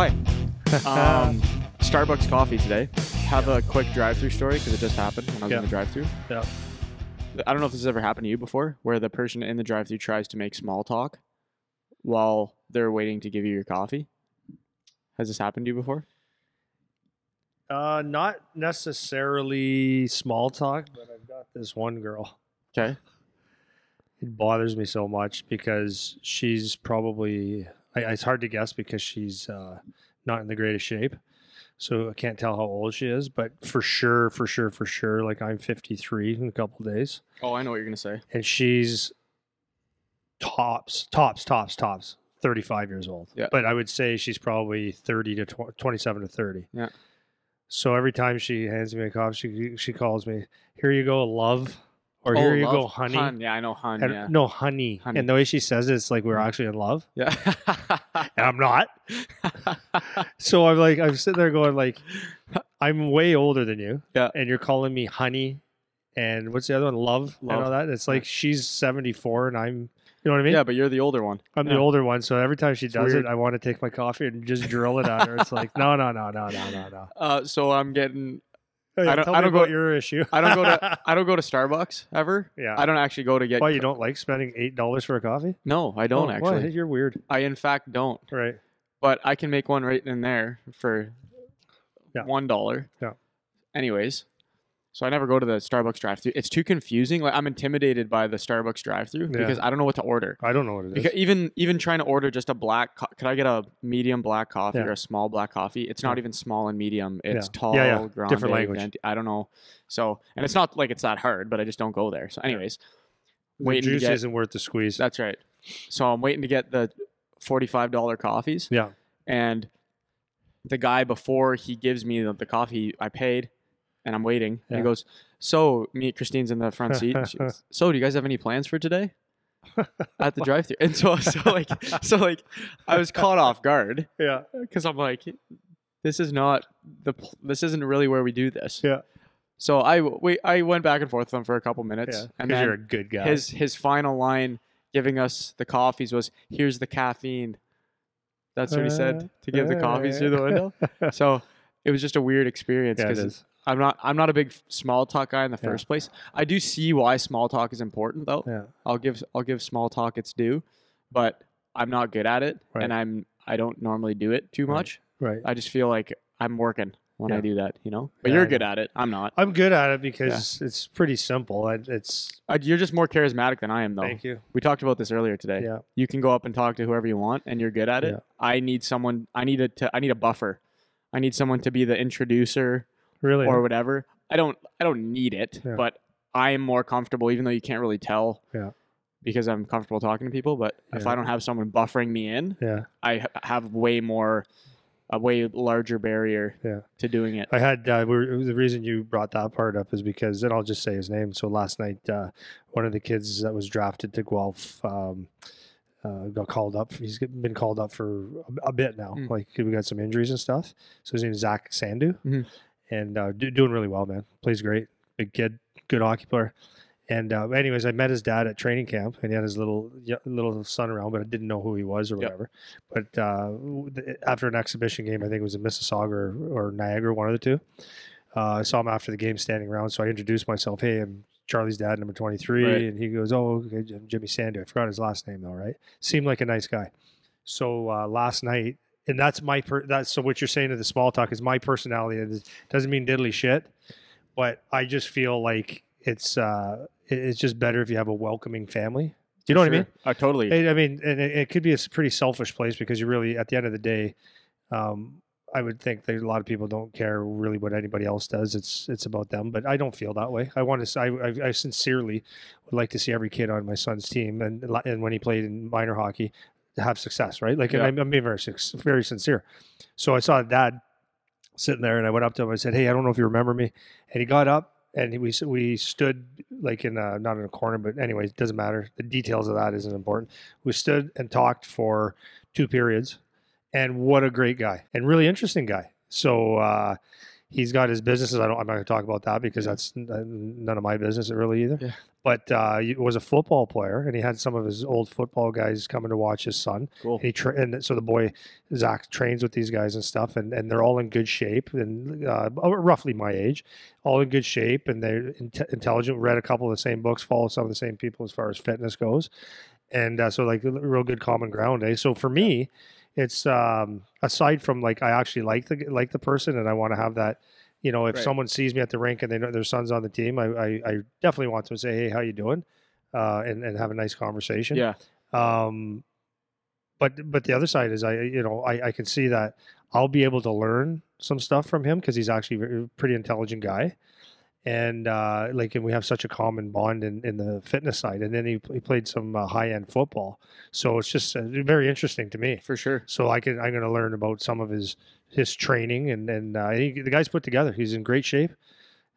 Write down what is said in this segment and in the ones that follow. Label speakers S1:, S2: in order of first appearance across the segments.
S1: Hi. Um, Starbucks coffee today. Have a quick drive-through story because it just happened when I was
S2: Yeah.
S1: in the drive-through.
S2: Yeah.
S1: I don't know if this has ever happened to you before, where the person in the drive-through tries to make small talk while they're waiting to give you your coffee. Has this happened to you before?
S2: Uh, not necessarily small talk, but I've got this one girl.
S1: Okay.
S2: It bothers me so much because she's probably. I, it's hard to guess because she's uh, not in the greatest shape, so I can't tell how old she is. But for sure, for sure, for sure, like I'm 53 in a couple days,
S1: Oh, I know what you're gonna say.
S2: and she's tops, tops, tops, tops. 35 years old.
S1: Yeah.
S2: But I would say she's probably 30 to tw- 27 to 30.
S1: Yeah.
S2: So every time she hands me a coffee, she she calls me, "Here you go, love," or
S1: oh,
S2: "Here you
S1: love.
S2: go, honey."
S1: Hun, yeah, I know, hun.
S2: And,
S1: yeah.
S2: No, honey.
S1: Honey.
S2: And the way she says it, it's like we're actually in love,
S1: Yeah.
S2: and I'm not. So I'm like, I'm sitting there going, like, I'm way older than you,
S1: Yeah.
S2: and you're calling me honey, and what's the other one? Love, and
S1: Love.
S2: all that. It's like she's 74, and I'm, you know what I mean?
S1: yeah, but you're the older one.
S2: I'm the older one, so every time she
S1: It's
S2: does
S1: weird.
S2: it, I want to take my coffee and just drill it at her. It's like, no, no, no, no, no, no, no.
S1: Uh, so I'm getting.
S2: Oh, yeah,
S1: I don't- I don't go-
S2: about your issue.
S1: I don't go to. I don't go to Starbucks ever.
S2: yeah.
S1: I don't actually go to get.
S2: Why you don't like spending eight dollars for a coffee?
S1: No, I don't
S2: Oh,
S1: actually.
S2: Why? You're weird.
S1: I in fact don't.
S2: Right.
S1: But I can make one right in there for
S2: Yeah.
S1: one dollar.
S2: Yeah.
S1: Anyways, so I never go to the Starbucks drive-through. It's too confusing. Like I'm intimidated by the Starbucks drive-through
S2: Yeah.
S1: because I don't know what to order.
S2: I don't know what it is.
S1: Because even even trying to order just a black, co- could I get a medium black coffee
S2: Yeah.
S1: or a small black coffee? It's not even small and medium. It's
S2: Yeah.
S1: tall,
S2: Yeah, yeah.
S1: grande,
S2: Different language.
S1: venti- I don't know. So and it's not like it's that hard, but I just don't go there. So anyways,
S2: the
S1: waiting
S2: juice
S1: get-
S2: isn't worth the squeeze.
S1: that's right. So I'm waiting to get the forty-five dollar coffees
S2: yeah.
S1: and the guy before he gives me the, the coffee I paid and I'm waiting and he goes so me Christine's in the front seat she goes, so do you guys have any plans for today at the drive-through, and so so like so like I was caught off guard
S2: Yeah.
S1: because I'm like this is not the this isn't really where we do this
S2: Yeah.
S1: so I we I went back and forth with him for a couple minutes
S2: Yeah.
S1: and
S2: Because
S1: then
S2: you're a good guy.
S1: his his final line giving us the coffees was here's the caffeine that's what he said uh, to give the uh, coffees through the window so it was just a weird experience because
S2: is.
S1: I'm not i'm not a big small talk guy in the
S2: Yeah.
S1: first place i do see why small talk is important though
S2: Yeah.
S1: i'll give i'll give small talk its due but i'm not good at it
S2: Right.
S1: and i'm i don't normally do it too much
S2: Right.
S1: i just feel like i'm working when i do that you know but
S2: Yeah,
S1: you're good at it i'm not
S2: I'm good at it because it's pretty simple. I, it's
S1: Uh, you're just more charismatic than i am though
S2: thank you.
S1: we talked about this earlier today
S2: Yeah.
S1: you can go up and talk to whoever you want and you're good at it
S2: Yeah.
S1: i need someone i need a i need a buffer i need someone to be the introducer
S2: Really.
S1: or whatever i don't i don't need it
S2: Yeah.
S1: but i am more comfortable even though you can't really tell
S2: Yeah.
S1: because i'm comfortable talking to people but if i don't have someone buffering me in
S2: yeah.
S1: i ha- have way more a way larger barrier
S2: Yeah.
S1: to doing it
S2: I had uh, we're, the reason you brought that part up is because, and I'll just say his name. So last night, uh, one of the kids that was drafted to Guelph um, uh, got called up. He's been called up for a, a bit now.
S1: Mm.
S2: Like we got some injuries and stuff. So his name is Zach Sandu,
S1: Mhm.
S2: And uh, do, doing really well, man. Plays great, big kid, good hockey player. And uh, anyways, I met his dad at training camp, and he had his little little son around, but I didn't know who he was or
S1: Yep.
S2: whatever. But uh, after an exhibition game, I think it was in Mississauga or, or Niagara, one of the two. Uh, I saw him after the game standing around, so I introduced myself. Hey, I'm Charlie's dad, number 23.
S1: Right.
S2: And he goes, Oh, okay, Jimmy Sandu. I forgot his last name, though, right? Seemed like a nice guy. So uh, last night, and that's my, per- that's so what you're saying to the small talk is my personality. It doesn't mean diddly shit, but I just feel like it's, uh, it's just better if you have a welcoming family. Do you know what I mean?
S1: uh, totally
S2: I I mean, and it, it could be a pretty selfish place because you really, at the end of the day, um, I would think that a lot of people don't care really what anybody else does. It's it's about them, but I don't feel that way. I want to. I, I, I sincerely would like to see every kid on my son's team, and and when he played in minor hockey, have success, right? Like, and I'm, I'm being very very sincere. So I saw a dad sitting there, and I went up to him. I said, "Hey, I don't know if you remember me," and he got up and he, we we stood like in a, not in a corner, but anyway, it doesn't matter. The details of that isn't important. We stood and talked for two periods, and what a great guy and really interesting guy. So uh, he's got his businesses. I don't. I'm not going to talk about that because that's n- none of my business really either.
S1: Yeah.
S2: But uh, he was a football player, and he had some of his old football guys coming to watch his son.
S1: Cool.
S2: And he tra- and so the boy Zach trains with these guys and stuff, and, and they're all in good shape and uh, roughly my age, all in good shape, and they're inte intelligent. Read a couple of the same books, follow some of the same people as far as fitness goes, and uh, so like real good common ground. Eh? So for me, it's um, aside from like I actually like the like the person, and I want to have that. You know, if
S1: Right.
S2: someone sees me at the rink and they know their son's on the team, I, I, I definitely want to say, "Hey, how you doing?" Uh, and and have a nice conversation.
S1: Yeah.
S2: Um, but but the other side is I you know I, I can see that I'll be able to learn some stuff from him because he's actually a pretty intelligent guy, and uh, like and we have such a common bond in, in the fitness side. And then he, he played some uh, high end football, so it's just uh, very interesting to me.
S1: For sure.
S2: So I can I'm going to learn about some of his his training and and uh, he, the guy's put together. He's in great shape.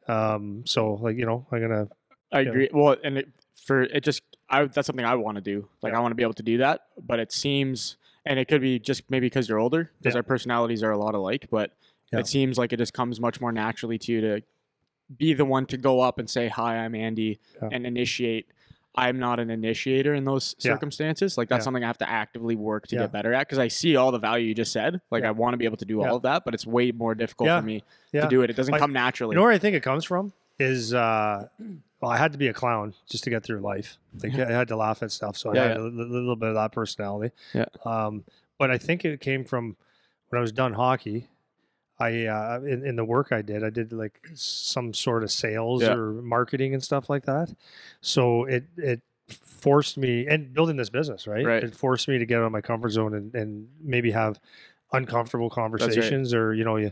S2: Um, so like you know I'm gonna
S1: I agree. Well, and it, for it just I that's something I want to do. Like
S2: Yeah.
S1: I want to be able to do that, but it seems and it could be just maybe because you're older because
S2: Yeah.
S1: our personalities are a lot alike, but
S2: Yeah.
S1: it seems like it just comes much more naturally to you to be the one to go up and say, "Hi, I'm Andy," and initiate. I'm not an initiator in those
S2: Yeah.
S1: circumstances. Like that's
S2: Yeah.
S1: something I have to actively work to
S2: Yeah.
S1: get better at because I see all the value you just said. Like. I want to be able to do all of that, but it's way more difficult for me to do it. It doesn't
S2: Like,
S1: come naturally.
S2: You know where I think it comes from is uh, well, I had to be a clown just to get through life. Like I had to laugh at stuff, so I had a little bit of that personality.
S1: Yeah.
S2: Um, but I think it came from when I was done hockey. I uh, in, in the work I did, I did like some sort of sales
S1: Yeah.
S2: or marketing and stuff like that. So it it forced me and building this business right.
S1: Right.
S2: It forced me to get out of my comfort zone and, and maybe have uncomfortable conversations or you know you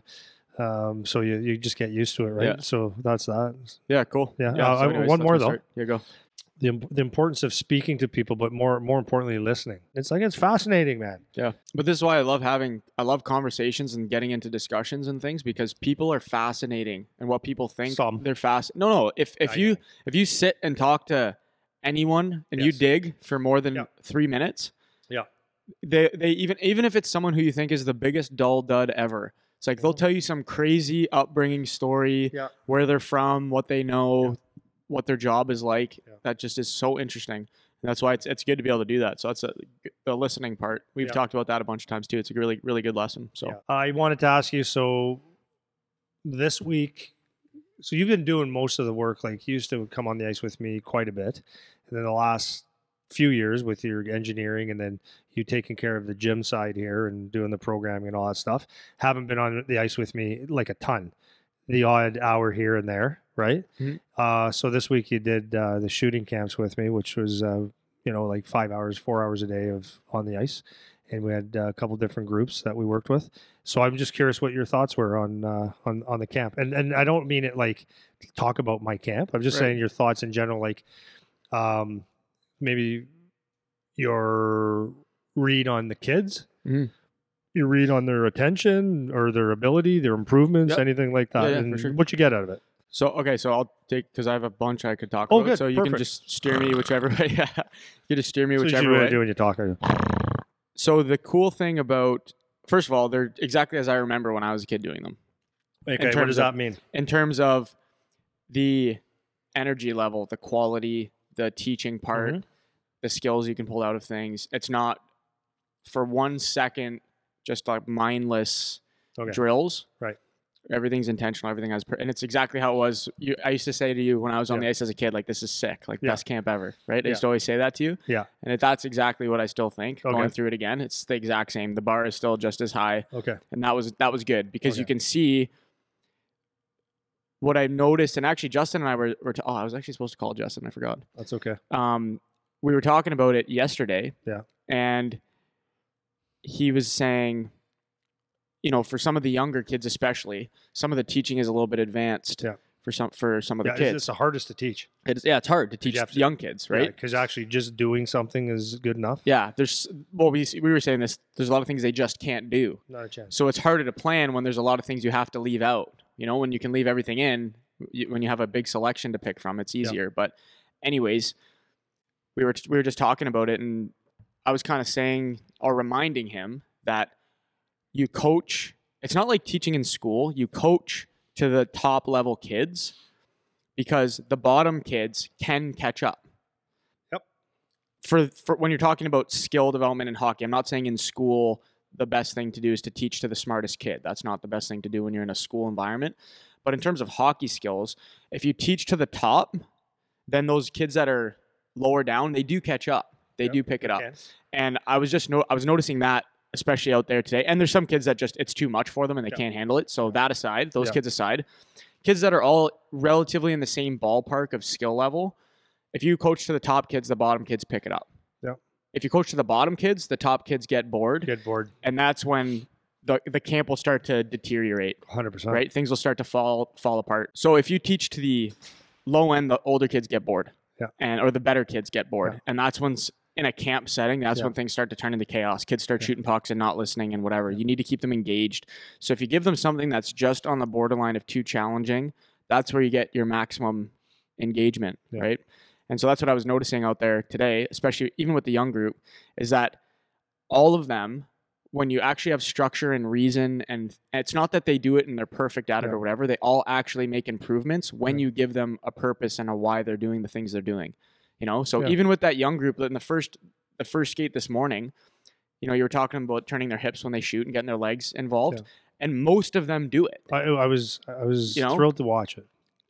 S2: um, so you, you just get used to it, right?
S1: Yeah.
S2: So that's that.
S1: yeah, cool.
S2: Yeah, uh,
S1: so anyways,
S2: one more, though.
S1: Yeah, go.
S2: The, the importance of speaking to people, but more more importantly, listening. It's like it's fascinating, man.
S1: Yeah. But this is why I love having I love conversations and getting into discussions and things because people are fascinating and what people think
S2: Some.
S1: they're fast. No, no. If if
S2: I
S1: you
S2: know.
S1: if you sit and talk to anyone and you dig for more than
S2: Yeah.
S1: 3 minutes,
S2: Yeah.
S1: they they even even if it's someone who you think is the biggest dull dud ever. It's like they'll tell you some crazy upbringing story,
S2: Mm-hmm. Yeah.
S1: where they're from, what they know, what their job is like.
S2: Yeah.
S1: That just is so interesting. And that's why it's it's good to be able to do that. So that's a, the listening part. We've
S2: Yeah.
S1: talked about that a bunch of times too. It's a really really good lesson. So
S2: Yeah. I wanted to ask you. So this week, so you've been doing most of the work. Like you used to come on the ice with me quite a bit, and then the last few years with your engineering, and then you taking care of the gym side here and doing the programming and all that stuff. Haven't been on the ice with me like a ton. The odd hour here and there, right?
S1: Mhm.
S2: Uh, so this week you did uh, the shooting camps with me, which was uh, you know like five hours, four hours a day of on the ice, and we had uh, a couple different groups that we worked with. So I'm just curious what your thoughts were on uh, on on the camp, and and I don't mean it like talk about my camp. I'm just
S1: Right.
S2: saying your thoughts in general, like um, maybe your read on the kids,
S1: Mhm.
S2: your read on their attention or their ability, their improvements,
S1: Yep.
S2: anything like that,
S1: Yeah, yeah,
S2: and
S1: sure.
S2: what you get out of it.
S1: So okay, so I'll take because I have a bunch I could talk
S2: Oh,
S1: about.
S2: good,
S1: So you can just steer me whichever way. Yeah, you just steer me
S2: So
S1: whichever
S2: you
S1: way.
S2: do when you talk.
S1: So the cool thing about first of all, they're exactly as I remember when I was a kid doing them.
S2: Okay, what does
S1: of-
S2: that mean?
S1: in terms of the energy level, the quality, the teaching part,
S2: Mhm.
S1: the skills you can pull out of things. It's not for one second just like mindless
S2: Okay.
S1: drills.
S2: Right.
S1: Everything's intentional. Everything has, per- and it's exactly how it was. You, I used to say to you when I was on
S2: Yeah.
S1: the ice as a kid, like, "This is sick, like
S2: Yeah.
S1: best camp ever." Right? I used to always say that to you.
S2: Yeah.
S1: And it, that's exactly what I still think.
S2: Okay.
S1: Going through it again, it's the exact same. The bar is still just as high
S2: Okay.
S1: and that was that was good because you can see what I noticed. And actually, Justin and I were, were t- oh, I was actually supposed to call Justin. I forgot.
S2: That's okay.
S1: Um, we were talking about it yesterday.
S2: Yeah.
S1: and he was saying, you know, for some of the younger kids, especially, some of the teaching is a little bit advanced.
S2: Yeah.
S1: For some for some of the
S2: Yeah, it's,
S1: kids,
S2: it's the hardest to teach,
S1: it's, yeah, it's hard to teach
S2: you to-
S1: young kids, right?
S2: Because actually, just doing something is good enough.
S1: Yeah, there's well, we we were saying this. There's a lot of things they just can't do.
S2: Not a chance.
S1: So it's harder to plan when there's a lot of things you have to leave out. You know, when you can leave everything in, you, when you have a big selection to pick from, it's easier. But, anyways, we were we were just talking about it, and I was kind of saying or reminding him that you coach. It's not like teaching in school. You coach to the top level kids because the bottom kids can catch up.
S2: Yep.
S1: For, for when you're talking about skill development in hockey, I'm not saying in school the best thing to do is to teach to the smartest kid. That's not the best thing to do when you're in a school environment. But in terms of hockey skills, if you teach to the top, then those kids that are lower down, they do catch up. They
S2: Yep,
S1: do pick it up. And I was just no, I was noticing that especially out there today. And there's some kids that just it's too much for them and they
S2: Yeah.
S1: can't handle it. So that aside, those
S2: Yeah.
S1: kids aside, kids that are all relatively in the same ballpark of skill level, if you coach to the top kids, the bottom kids pick it up.
S2: Yeah.
S1: If you coach to the bottom kids, the top kids get bored,
S2: Get bored.
S1: and that's when the the camp will start to deteriorate
S2: Hundred percent.
S1: right? Things will start to fall fall apart. So if you teach to the low end, the older kids get bored,
S2: Yeah.
S1: and or the better kids get bored,
S2: Yeah.
S1: and that's when in a camp setting, that's
S2: Yeah.
S1: when things start to turn into chaos. Kids start
S2: Yeah.
S1: shooting pucks and not listening and whatever. You need to keep them engaged. So if you give them something that's just on the borderline of too challenging, that's where you get your maximum engagement,
S2: Yeah.
S1: right? And so that's what I was noticing out there today, especially even with the young group, is that all of them when you actually have structure and reason and it's not that they do it and they're perfect at it or whatever they all actually make improvements when you give them a purpose and a why they're doing the things they're doing you know so
S2: Yeah.
S1: even with that young group in the first the first skate this morning you know you were talking about turning their hips when they shoot and getting their legs involved
S2: Yeah.
S1: and most of them do it
S2: I, I was I was
S1: You know?
S2: thrilled to watch it.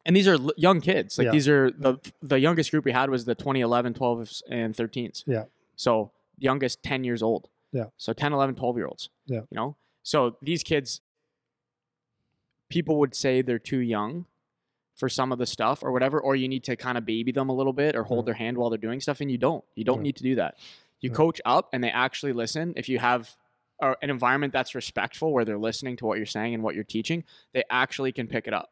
S1: and these are l- young kids like
S2: Yeah.
S1: these are the the youngest group we had was the 2011 12s and 13s
S2: Yeah.
S1: so youngest 10 years old
S2: Yeah.
S1: so 10 11 12 year olds
S2: Yeah.
S1: you know so these kids people would say they're too young for some of the stuff or whatever or you need to kind of baby them a little bit or hold
S2: Yeah.
S1: their hand while they're doing stuff and you don't you don't need to do that you coach up and they actually listen if you have an environment that's respectful where they're listening to what you're saying and what you're teaching they actually can pick it up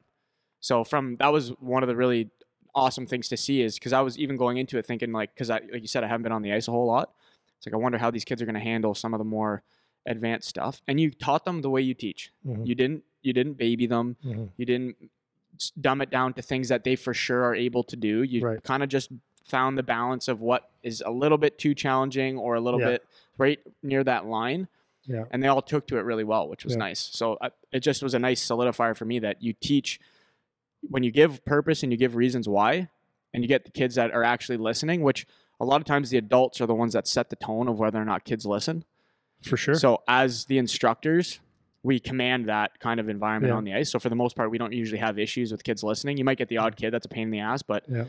S1: so from that was one of the really awesome things to see is because I was even going into it thinking like because I like you said I haven't been on the ice a whole lot. It's like I wonder how these kids are going to handle some of the more advanced stuff. And you taught them the way you teach.
S2: Mhm.
S1: You didn't you didn't baby them.
S2: Mhm.
S1: You didn't dumb it down to things that they for sure are able to do. You
S2: Right.
S1: kind of just found the balance of what is a little bit too challenging or a little
S2: Yeah.
S1: bit right near that line
S2: Yeah.
S1: and they all took to it really well, which was
S2: Yeah.
S1: nice. So I, it just was a nice solidifier for me that you teach when you give purpose and you give reasons why, and you get the kids that are actually listening. Which a lot of times the adults are the ones that set the tone of whether or not kids listen.
S2: For sure.
S1: So as the instructors, we command that kind of environment
S2: Yeah.
S1: on the ice. So for the most part, we don't usually have issues with kids listening. You might get the odd kid that's a pain in the ass, but
S2: Yeah.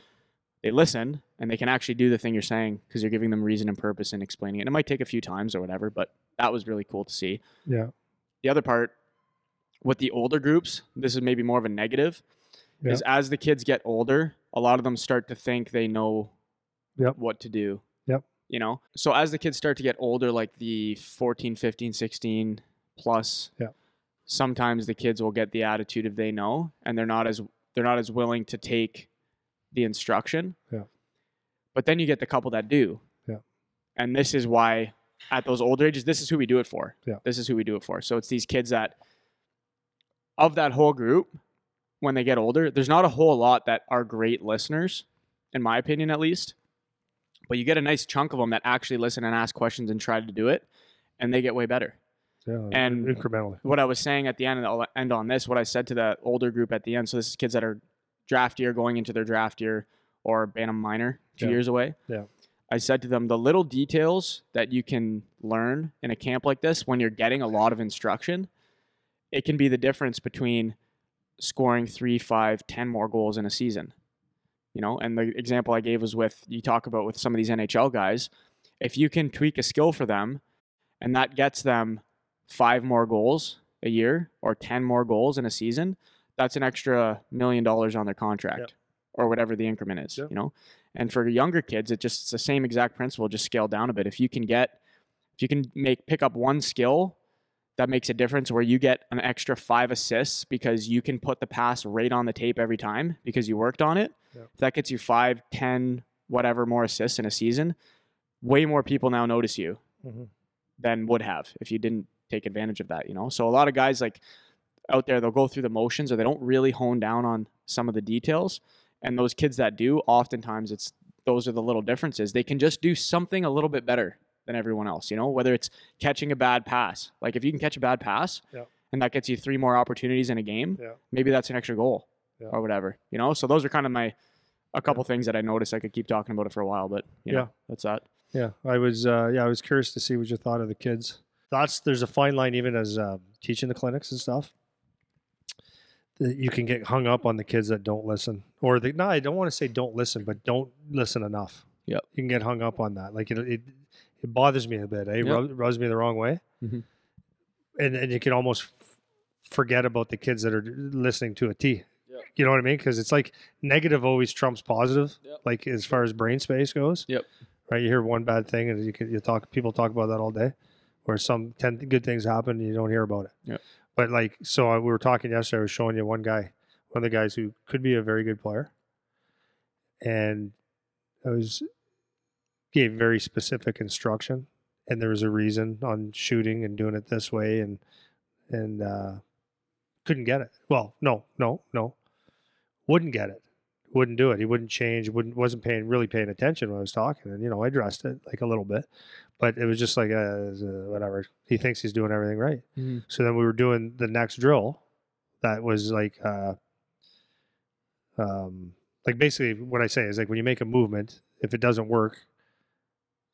S1: they listen and they can actually do the thing you're saying because you're giving them reason and purpose and explaining it. And it might take a few times or whatever, but that was really cool to see
S2: yeah.
S1: the other part with the older groups, this is maybe more of a negative,
S2: Yeah.
S1: is as the kids get older, a lot of them start to think they know
S2: Yep.
S1: what to do.
S2: Yep.
S1: You know, so as the kids start to get older, like the 14, 15, 16 plus,
S2: Yeah.
S1: sometimes the kids will get the attitude of they know and they're not as they're not as willing to take the instruction.
S2: Yeah.
S1: But then you get the couple that do.
S2: Yeah.
S1: And this is why at those older ages, this is who we do it for.
S2: Yeah.
S1: This is who we do it for. So it's these kids that of that whole group, when they get older, there's not a whole lot that are great listeners, in my opinion at least. But you get a nice chunk of them that actually listen and ask questions and try to do it, and they get way better
S2: Yeah.
S1: And-
S2: incrementally.
S1: what I was saying at the end, and I'll end on this, what I said to the older group at the end. So this is kids that are draft year going into their draft year or Bantam minor two
S2: Yeah.
S1: years away.
S2: Yeah.
S1: I said to them, the little details that you can learn in a camp like this when you're getting a lot of instruction, it can be the difference between scoring three, five, ten more goals in a season. You know, and the example I gave was with you talk about with some of these NHL guys. If you can tweak a skill for them and that gets them five more goals a year or 10 more goals in a season, that's an extra million dollars on their contract or whatever the increment is,
S2: Yep.
S1: you know? And for younger kids, it just, it's the same exact principle, just scaled down a bit. If you can get, if you can make, pick up one skill that makes a difference where you get an extra five assists because you can put the pass right on the tape every time because you worked on it.
S2: Yep.
S1: If that gets you five, ten, whatever more assists in a season, way more people now notice you
S2: Mhm.
S1: than would have if you didn't take advantage of that, you know? So a lot of guys like out there, they'll go through the motions or they don't really hone down on some of the details. And those kids that do, oftentimes it's those are the little differences. They can just do something a little bit better than everyone else, you know, whether it's catching a bad pass. Like if you can catch a bad pass
S2: Yeah.
S1: and that gets you three more opportunities in a game,
S2: Yeah.
S1: maybe that's an extra goal
S2: Yeah.
S1: or whatever. You know, so those are kind of my a couple things that I noticed. I could keep talking about it for a while, but you know,
S2: Yeah.
S1: that's that.
S2: Yeah, I was. Uh, yeah, I was curious to see what you thought of the kids. That's there's a fine line even as um, teaching the clinics and stuff. That you can get hung up on the kids that don't listen, or the no, I don't want to say don't listen, but don't listen enough.
S1: Yep.
S2: you can get hung up on that. Like it, it, it bothers me a bit. Eh? It
S1: Yep.
S2: rub- rubs me the wrong way,
S1: Mhm.
S2: and and you can almost f- forget about the kids that are listening to a T.
S1: Yep.
S2: You know what I mean? Because it's like negative always trumps positive.
S1: Yep.
S2: Like as far as brain space goes
S1: Yep.
S2: right? You hear one bad thing, and you can you talk. People talk about that all day, where some ten good things happen, and you don't hear about it.
S1: Yeah.
S2: But like, so I, we were talking yesterday. I was showing you one guy, one of the guys who could be a very good player, and I was gave very specific instruction, and there was a reason on shooting and doing it this way, and and uh, couldn't get it. Well, no, no, no, wouldn't get it wouldn't do it. He wouldn't change. Wouldn't wasn't paying really paying attention when I was talking. And you know, I addressed it like a little bit, but it was just like uh, uh, whatever. He thinks he's doing everything right.
S1: Mhm.
S2: So then we were doing the next drill, that was like, uh, um, like basically what I say is like when you make a movement, if it doesn't work,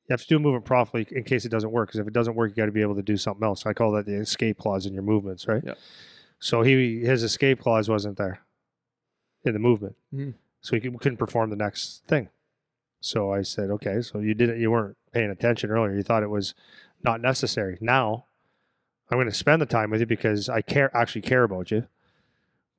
S2: you have to do a movement properly in case it doesn't work. Because if it doesn't work, you got to be able to do something else. I call that the escape clause in your movements, right?
S1: Yeah.
S2: So he his escape clause wasn't there in the movement,
S1: Mhm.
S2: so he could- couldn't perform the next thing. So I said, okay, so you didn't, you weren't paying attention earlier. You thought it was not necessary. Now I'm going to spend the time with you because I care, actually care about you.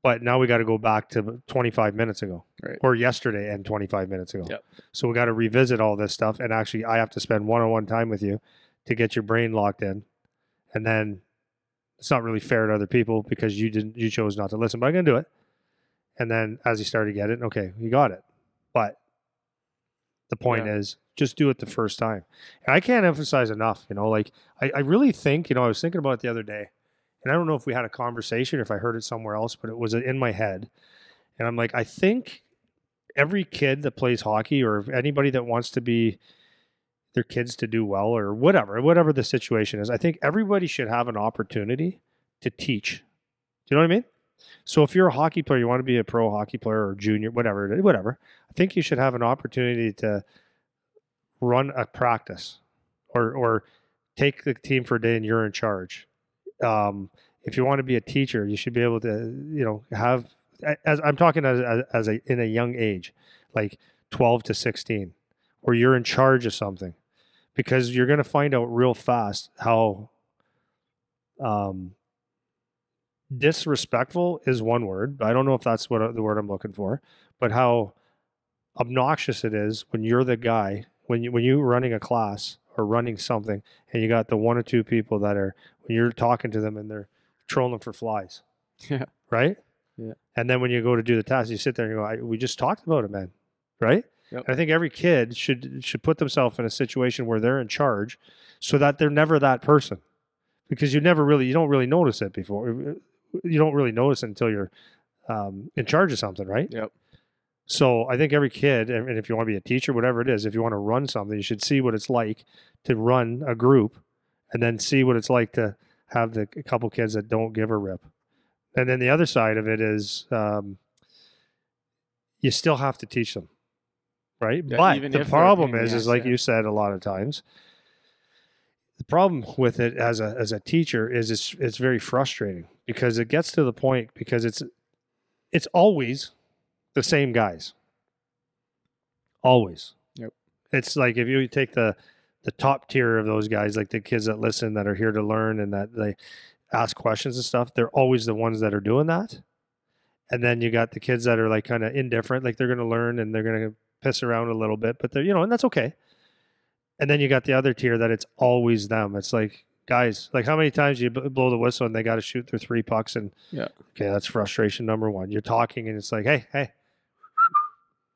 S2: But now we got to go back to 25 minutes ago,
S1: Right.
S2: or yesterday and 25 minutes ago.
S1: Yep.
S2: So we got to revisit all this stuff, and actually, I have to spend one-on-one time with you to get your brain locked in, and then it's not really fair to other people because you didn't, you chose not to listen. But I'm going to do it. And then as you start to get it, okay, you got it. The point
S1: Yeah.
S2: is, just do it the first time. And I can't emphasize enough, you know, like I, I really think, you know, I was thinking about it the other day, and I don't know if we had a conversation, or if I heard it somewhere else, but it was in my head. And I'm like, I think every kid that plays hockey or anybody that wants to be their kids to do well or whatever, whatever the situation is, I think everybody should have an opportunity to teach. Do you know what I mean? So if you're a hockey player, you want to be a pro hockey player or junior, whatever, whatever, I think you should have an opportunity to run a practice or or take the team for a day and you're in charge. Um, if you want to be a teacher, you should be able to, you know, have as I'm talking as as, as a in a young age, like 12 to 16, where you're in charge of something, because you're going to find out real fast how um disrespectful is one word, I don't know if that's what uh, the word I'm looking for, but how obnoxious it is when you're the guy when you when you're running a class or running something and you got the one or two people that are when you're talking to them and they're trolling them for flies.
S1: Yeah.
S2: Right?
S1: Yeah.
S2: And then when you go to do the task, you sit there and you go, I, we just talked about it, man. Right?
S1: Yep.
S2: I think every kid should should put themselves in a situation where they're in charge so that they're never that person. Because you never really you don't really notice it before. You don't really notice until you're um, in charge of something, right?
S1: Yep.
S2: So I think every kid, and if you want to be a teacher, whatever it is, if you want to run something, you should see what it's like to run a group, and then see what it's like to have the a couple kids that don't give a rip. And then the other side of it is, um, you still have to teach them, right?
S1: Yeah,
S2: but the
S1: if they're a
S2: problem is, is like
S1: yeah.
S2: you said a lot of times. The problem with it as a as a teacher is it's it's very frustrating because it gets to the point because it's it's always the same guys. Always.
S1: Yep.
S2: It's like if you take the the top tier of those guys, like the kids that listen, that are here to learn, and that they ask questions and stuff. They're always the ones that are doing that. And then you got the kids that are like kind of indifferent, like they're going to learn and they're going to piss around a little bit, but they're you know, and that's okay. And then you got the other tier that it's always them. It's like guys, like how many times you b- blow the whistle and they got to shoot their three pucks and
S1: Yeah.
S2: okay, that's frustration number one. You're talking and it's like, hey, hey,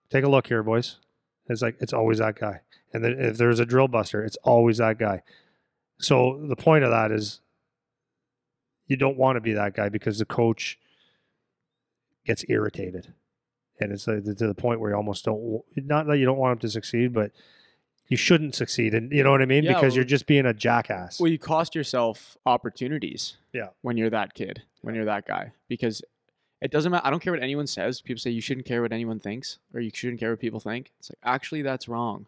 S2: take a look here, boys. It's like it's always that guy. And then if there's a drill buster, it's always that guy. So the point of that is you don't want to be that guy because the coach gets irritated. And it's uh, to the point where you almost don't not that you don't want him to succeed, but you shouldn't succeed, and you know what I mean
S1: Yeah,
S2: because
S1: well-
S2: you're just being a jackass.
S1: Well, you cost yourself opportunities.
S2: Yeah.
S1: When you're that kid, when you're that guy, because it doesn't matter. I don't care what anyone says. People say you shouldn't care what anyone thinks, or you shouldn't care what people think. It's like actually that's wrong.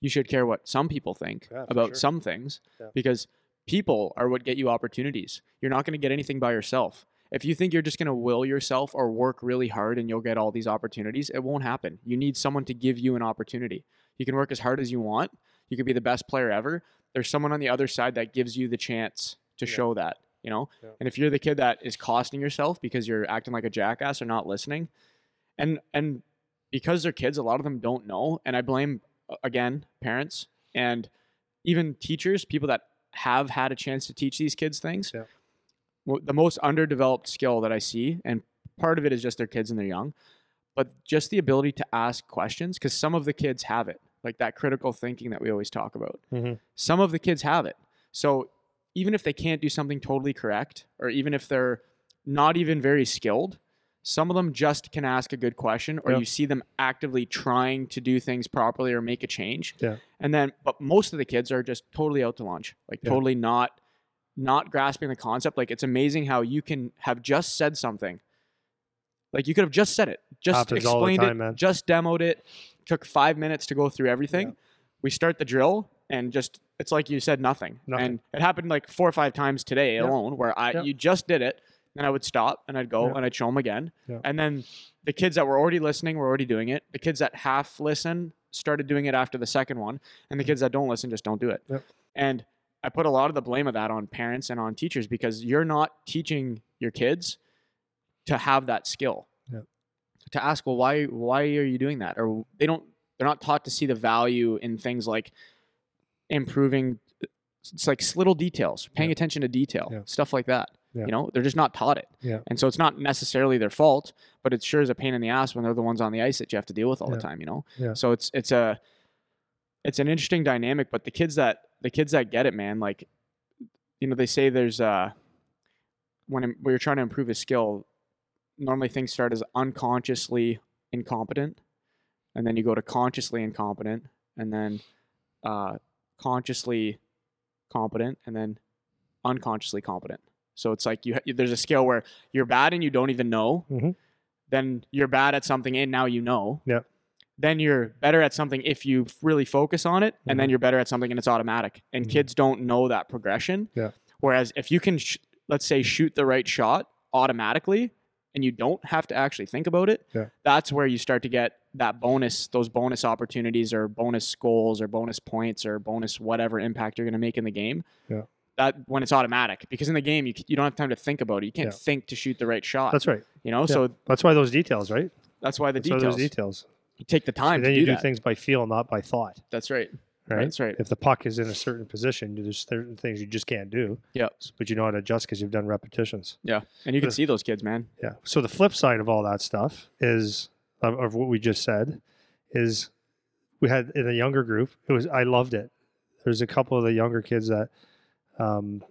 S1: You should care what some people think
S2: Yeah,
S1: about
S2: sure.
S1: some things,
S2: Yeah.
S1: because people are what get you opportunities. You're not going to get anything by yourself. If you think you're just going to will yourself or work really hard and you'll get all these opportunities, it won't happen. You need someone to give you an opportunity. You can work as hard as you want. You could be the best player ever. There's someone on the other side that gives you the chance to
S2: Yeah.
S1: show that, you know?
S2: Yeah.
S1: And if you're the kid that is costing yourself because you're acting like a jackass or not listening, and and because they're kids, a lot of them don't know, and I blame again parents and even teachers, people that have had a chance to teach these kids things.
S2: Yeah.
S1: Well, the most underdeveloped skill that I see, and part of it is just they're kids and they're young, but just the ability to ask questions because some of the kids have it, like that critical thinking that we always talk about.
S2: Mhm.
S1: Some of the kids have it. So even if they can't do something totally correct, or even if they're not even very skilled, some of them just can ask a good question, or
S2: Yeah.
S1: you see them actively trying to do things properly or make a change.
S2: Yeah.
S1: And then, but most of the kids are just totally out to lunch, like
S2: Yeah.
S1: totally not, not grasping the concept. Like it's amazing how you can have just said something, like you could have just said it, just
S2: Happens
S1: explained
S2: time,
S1: it,
S2: man.
S1: just demoed it, took five minutes to go through everything.
S2: Yeah.
S1: We start the drill and just it's like you said nothing.
S2: Nothing.
S1: And it happened like four or five times today
S2: Yeah.
S1: alone where I
S2: Yeah.
S1: you just did it, then I would stop and I'd go and I'd show them again. And then the kids that were already listening were already doing it. The kids that half listen started doing it after the second one, and the mm-hmm. kids that don't listen just don't do it. And I put a lot of the blame of that on parents and on teachers because you're not teaching your kids to have that skill.
S2: Yep.
S1: To ask, well, why why are you doing that? Or they don't they're not taught to see the value in things like improving it's like little details, paying
S2: Yeah.
S1: attention to detail,
S2: Yeah.
S1: stuff like that.
S2: Yeah.
S1: You know, they're just not taught it.
S2: Yeah.
S1: And so it's not necessarily their fault, but it sure is a pain in the ass when they're the ones on the ice that you have to deal with all
S2: Yeah.
S1: the time, you know?
S2: Yeah.
S1: So it's it's a it's an interesting dynamic, but the kids that the kids that get it, man, like you know, they say there's uh when when you're trying to improve a skill, normally things start as unconsciously incompetent, and then you go to consciously incompetent, and then uh, consciously competent, and then unconsciously competent. So it's like you there's a scale where you're bad and you don't even know.
S2: Mhm.
S1: Then you're bad at something and now you know.
S2: Yep.
S1: Then you're better at something if you really focus on it, and then
S2: Mhm.
S1: you're better at something and it's automatic. And
S2: Mhm.
S1: kids don't know that progression.
S2: Yeah.
S1: Whereas if you can, sh- let's say, shoot the right shot automatically, and you don't have to actually think about it,
S2: Yeah.
S1: that's where you start to get that bonus, those bonus opportunities, or bonus goals, or bonus points, or bonus whatever impact you're going to make in the game.
S2: Yeah.
S1: That when it's automatic, because in the game you you don't have time to think about it. You can't
S2: Yeah.
S1: think to shoot the right shot.
S2: That's right.
S1: you know, so
S2: That's why those details, right?
S1: that's why the
S2: That's why
S1: details.
S2: those details.
S1: You take the time
S2: And then
S1: to
S2: you
S1: do
S2: do things by feel, not by thought.
S1: That's right.
S2: Right.
S1: That's right.
S2: If the puck is in a certain position, there's certain things you just can't do.
S1: Yeah.
S2: But you know how to adjust because you've done repetitions.
S1: Yeah, and you can
S2: The-
S1: see those kids, man.
S2: Yeah. So the flip side of all that stuff is of, of what we just said is we had in a younger group. It was I loved it. There's a couple of the younger kids that um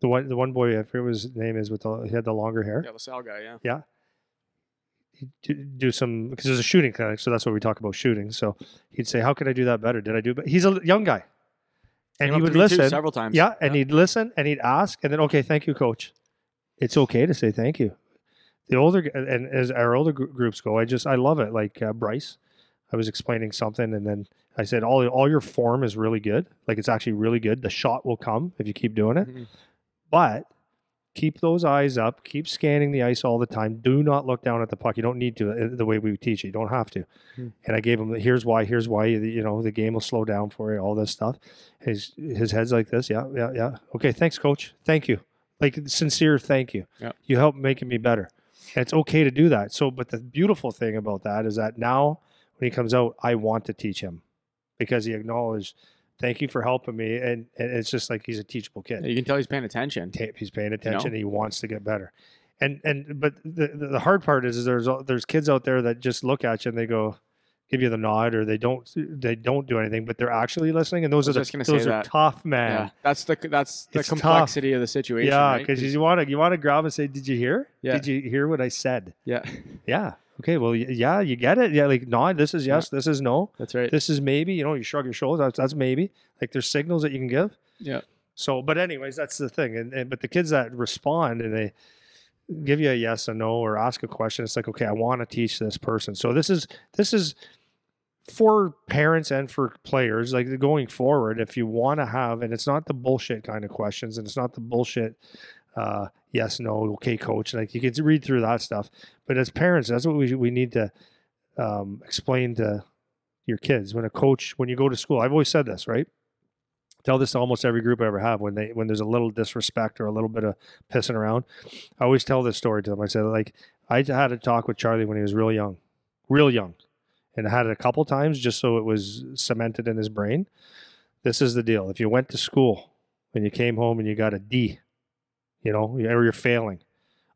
S2: the one the one boy I forget what his name is with the he had the longer hair.
S1: Yeah, LaSalle guy. Yeah.
S2: He'd do, do some because there's a shooting clinic, so that's what we talk about shooting. So he'd say, "How can I do that better? Did I do?" But he's a young guy, and
S1: Came
S2: he would listen.
S1: several times.
S2: Yeah, and he'd listen and he'd ask, and then okay, thank you, coach. It's okay to say thank you. The older and as our older gr- groups go, I just I love it. Like uh, Bryce, I was explaining something, and then I said, all all your form is really good. Like it's actually really good. The shot will come if you keep doing it,
S1: Mhm.
S2: but keep those eyes up. Keep scanning the ice all the time. Do not look down at the puck. You don't need to uh, the way we teach it. You don't have to.
S1: Hmm.
S2: And I gave him here's why. Here's why. You know the game will slow down for you. All this stuff. His his head's like this. Yeah, yeah, yeah. Okay, thanks, coach. Thank you. Like sincere thank you.
S1: Yeah.
S2: You helped making me better. And it's okay to do that. So, but the beautiful thing about that is that now when he comes out, I want to teach him because he acknowledged, thank you for helping me. And, and it's just like he's a teachable kid.
S1: You can tell he's paying attention.
S2: He's paying attention.
S1: know?
S2: He wants to get better. And, and, but the, the hard part is, is there's, there's kids out there that just look at you and they go, give you the nod or they don't, they don't do anything, but they're actually listening. And those are the, those are
S1: that.
S2: tough, man.
S1: Yeah, that's the that's the
S2: It's tough.
S1: complexity of the situation.
S2: Yeah,
S1: right?
S2: because you want to you want to grab and say, "Did you hear?
S1: Yeah.
S2: Did you hear what I said?"
S1: yeah,
S2: Yeah. Okay, well, yeah, you get it. Yeah, like nod. This is
S1: Yeah.
S2: yes. This is no.
S1: That's right.
S2: This is maybe. You know, you shrug your shoulders. That's, that's maybe. Like there's signals that you can give.
S1: Yeah.
S2: So, but anyways, that's the thing. And, and but the kids that respond and they give you a yes or no or ask a question, it's like, okay, I want to teach this person. So this is this is for parents and for players, like going forward, if you want to have, and it's not the bullshit kind of questions, and it's not the bullshit, uh, yes, no, okay, coach. Like you can read through that stuff, but as parents, that's what we we need to um, explain to your kids when a coach when you go to school. I've always said this, right? Tell this to almost every group I ever have when they when there's a little disrespect or a little bit of pissing around. I always tell this story to them. I said like I had a talk with Charlie when he was real young, real young, and I had it a couple times just so it was cemented in his brain. This is the deal. If you went to school and you came home and you got a D, you know, or you're failing,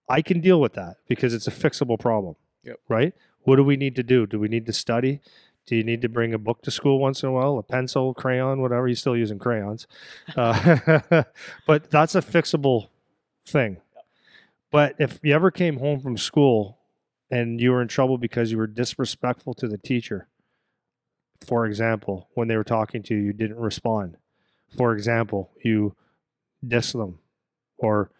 S2: I can deal with that because it's a fixable problem.
S1: Yep.
S2: Right? What do we need to do? Do we need to study? Do you need to bring a book to school once in a while, a pencil, crayon, whatever? You're still using crayons. Uh, but that's a fixable thing. But if you ever came home from school and you were in trouble because you were disrespectful to the teacher, for example, when they were talking to you, you didn't respond. For example, you dissed them or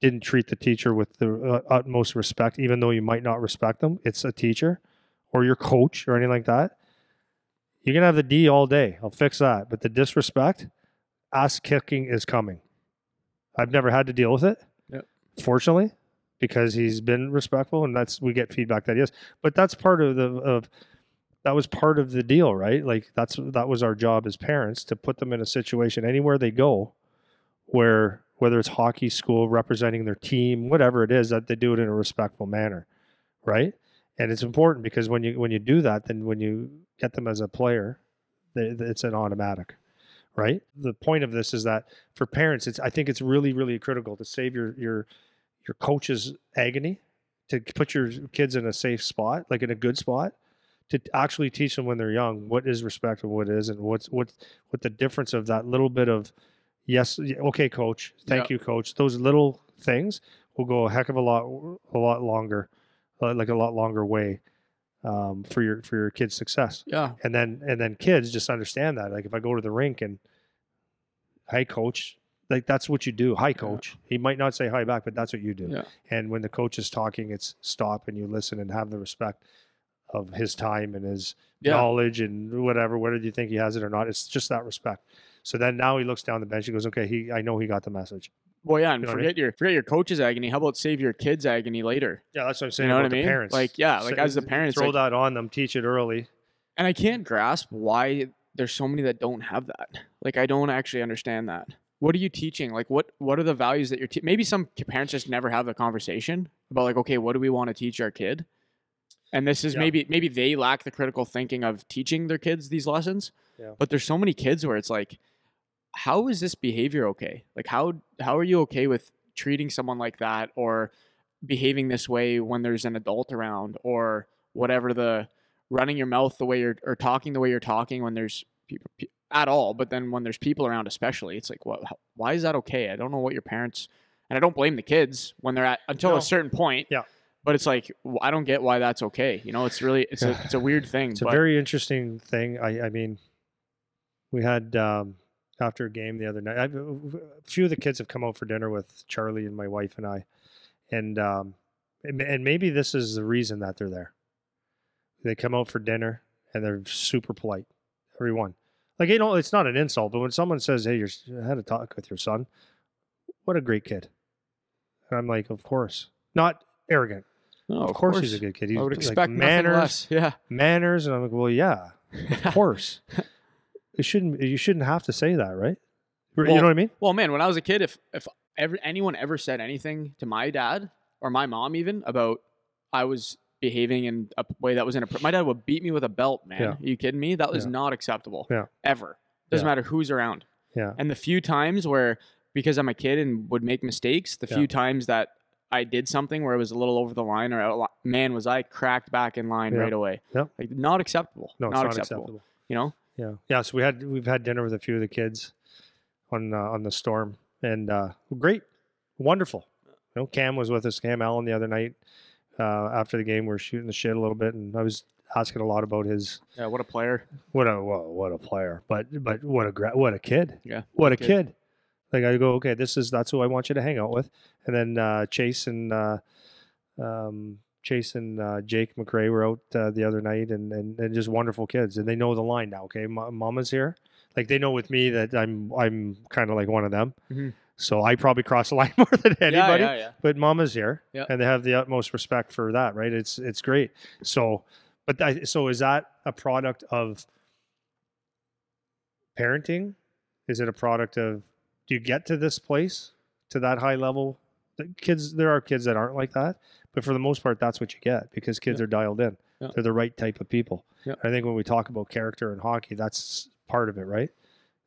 S2: didn't treat the teacher with the uh, utmost respect, even though you might not respect them. It's a teacher or your coach or anything like that. You're going to have the D all day. I'll fix that. But the disrespect, ass kicking is coming. I've never had to deal with it,
S1: Yep.
S2: fortunately, because he's been respectful and that's, we get feedback that he is. But that's part of the, of, that was part of the deal, right? Like that's, that was our job as parents to put them in a situation anywhere they go where, whether it's hockey school representing their team, whatever it is, that they do it in a respectful manner, right? and it's important because when you when you do that then when you get them as a player it's an automatic right the point of this is that for parents it's i think it's really really critical to save your your your coach's agony to put your kids in a safe spot like in a good spot to actually teach them when they're young what is respect and what isn't what's what what the difference of that little bit of yes okay coach thank
S1: Yeah.
S2: you coach those little things will go a heck of a lot a lot longer uh, like a lot longer way um, for your for your kids' success.
S1: yeah.
S2: And then and then kids just understand that. Like if I go to the rink and hi coach, like that's what you do. Hi coach. He might not say hi back, but that's what you do.
S1: Yeah.
S2: And when the coach is talking, it's stop and you listen and have the respect of his time and his
S1: Yeah.
S2: knowledge and whatever, whether you think he has it or not. It's just that respect. So then now he looks down the bench. He goes, "Okay, he I know he got the message."
S1: Well, yeah, and
S2: You know what I mean?
S1: forget your forget your coach's agony. How about save your kids' agony later?
S2: Yeah, that's what I'm saying.
S1: You know what I
S2: the
S1: mean?
S2: Parents,
S1: Like, yeah, like,
S2: So
S1: as the parents,
S2: throw
S1: like-
S2: that on them, teach it early.
S1: And I can't grasp why there's so many that don't have that. Like, I don't actually understand that. What are you teaching? Like, what what are the values that you're? Te- Maybe some parents just never have the conversation about like, okay, what do we want to teach our kid? And this is
S2: Yeah.
S1: maybe maybe they lack the critical thinking of teaching their kids these lessons.
S2: Yeah.
S1: But there's so many kids where it's like, how is this behavior okay? Like, how how are you okay with treating someone like that or behaving this way when there's an adult around or whatever the running your mouth the way you're or talking the way you're talking when there's people pe- at all but then when there's people around especially it's like what how, why is that okay i don't know what your parents and i don't blame the kids when they're at until
S2: No.
S1: a certain point
S2: Yeah.
S1: but it's like I don't get why that's okay you know it's really it's a it's a weird thing
S2: It's a very interesting thing. I, I mean, we had um, after a game the other night. a few of the kids have come out for dinner with Charlie and my wife and I, and um, and maybe this is the reason that they're there. They come out for dinner and they're super polite, everyone. Like you know, it's not an insult, but when someone says, "Hey, you're, I had a talk with your son," what a great kid. And I'm like, of course, not arrogant.
S1: no,
S2: of, course, he's a good kid. He's
S1: i would
S2: like,
S1: expect nothing
S2: manners,
S1: less yeah
S2: manners, and I'm like, well, yeah, of course. It shouldn't. You shouldn't have to say that, right? you
S1: Well,
S2: know what I mean?
S1: Well, man, when I was a kid, if if ever anyone ever said anything to my dad or my mom even about I was behaving in a way that was inappropriate, my dad would beat me with a belt. Man,
S2: Yeah.
S1: are you kidding me? That was
S2: Yeah.
S1: not acceptable.
S2: Yeah.
S1: ever. Doesn't
S2: Yeah.
S1: matter who's around.
S2: Yeah.
S1: And the few times where because I'm a kid and would make mistakes, the few times that I did something where it was a little over the line or out, man, was I cracked back in line right away.
S2: Yeah.
S1: Like not acceptable.
S2: No,
S1: not,
S2: not
S1: acceptable.
S2: acceptable.
S1: You know.
S2: Yeah, yeah. So we had we've had dinner with a few of the kids on uh, on the storm, and uh, great, wonderful. You know, Cam was with us, Cam Allen, the other night. uh, after the game. We are shooting the shit a little bit, and I was asking a lot about his
S1: Yeah, what a player.
S2: what a what, what a player, but but what a what a kid,
S1: Yeah.
S2: what a
S1: kid.
S2: kid. Like I go, okay, this is that's who I want you to hang out with, and then uh, Chase and uh, um, Chase and uh, Jake McRae were out uh, the other night, and, and and just wonderful kids, and they know the line now. Okay, Ma- Mama's here, like they know with me that I'm I'm kind of like one of them.
S1: Mhm.
S2: So I probably cross the line more than anybody
S1: Yeah, yeah, yeah.
S2: but mama's here and they have the utmost respect for that right it's it's great so but I, so is that a product of parenting is it a product of do you get to this place to that high level the kids there are kids that aren't like that but for the most part that's what you get because kids
S1: Yeah.
S2: are dialed in
S1: Yeah.
S2: they're the right type of people
S1: Yeah.
S2: i think when we talk about character and hockey that's part of it right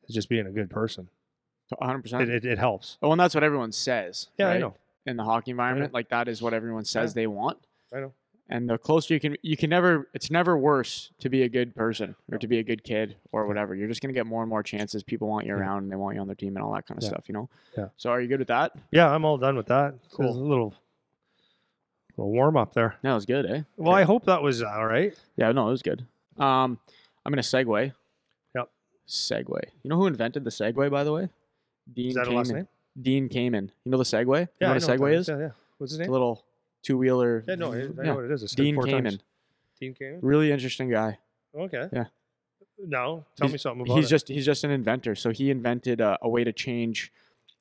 S2: it's just being a good person
S1: 100%.
S2: it, it, it helps
S1: oh, and that's what everyone says.
S2: yeah i know
S1: In the hockey environment, like that is what everyone says they want.
S2: i know
S1: And the closer you can, you can never, it's never worse to be a good person or
S2: No.
S1: to be a good kid or whatever. You're just going to get more and more chances. People want you
S2: Yeah.
S1: around and they want you on their team and all that kind of
S2: Yeah.
S1: stuff, you know?
S2: Yeah.
S1: So are you good with that?
S2: Yeah, I'm all done with that.
S1: Cool.
S2: A little, little warm up there.
S1: Yeah, that was good, eh?
S2: Well, I hope that was all right.
S1: Yeah, no, it was good. Um, I'm to segue.
S2: Yep.
S1: Segway. You know who invented the Segway, by the way? Dean
S2: Is that a last name?
S1: Dean Kamen. You know the Segway? You know
S2: I
S1: what a
S2: know
S1: Segway is?
S2: Yeah, yeah. What's his
S1: It's a little two wheeler.
S2: Yeah, no, I, I
S1: yeah.
S2: what it is. It's
S1: Dean
S2: times.
S1: Kamen.
S2: Dean Kamen.
S1: Really interesting guy.
S2: Okay.
S1: Yeah.
S2: No, tell
S1: He's-
S2: me something about
S1: he's
S2: it.
S1: just he's just an inventor. So he invented a, a way to change,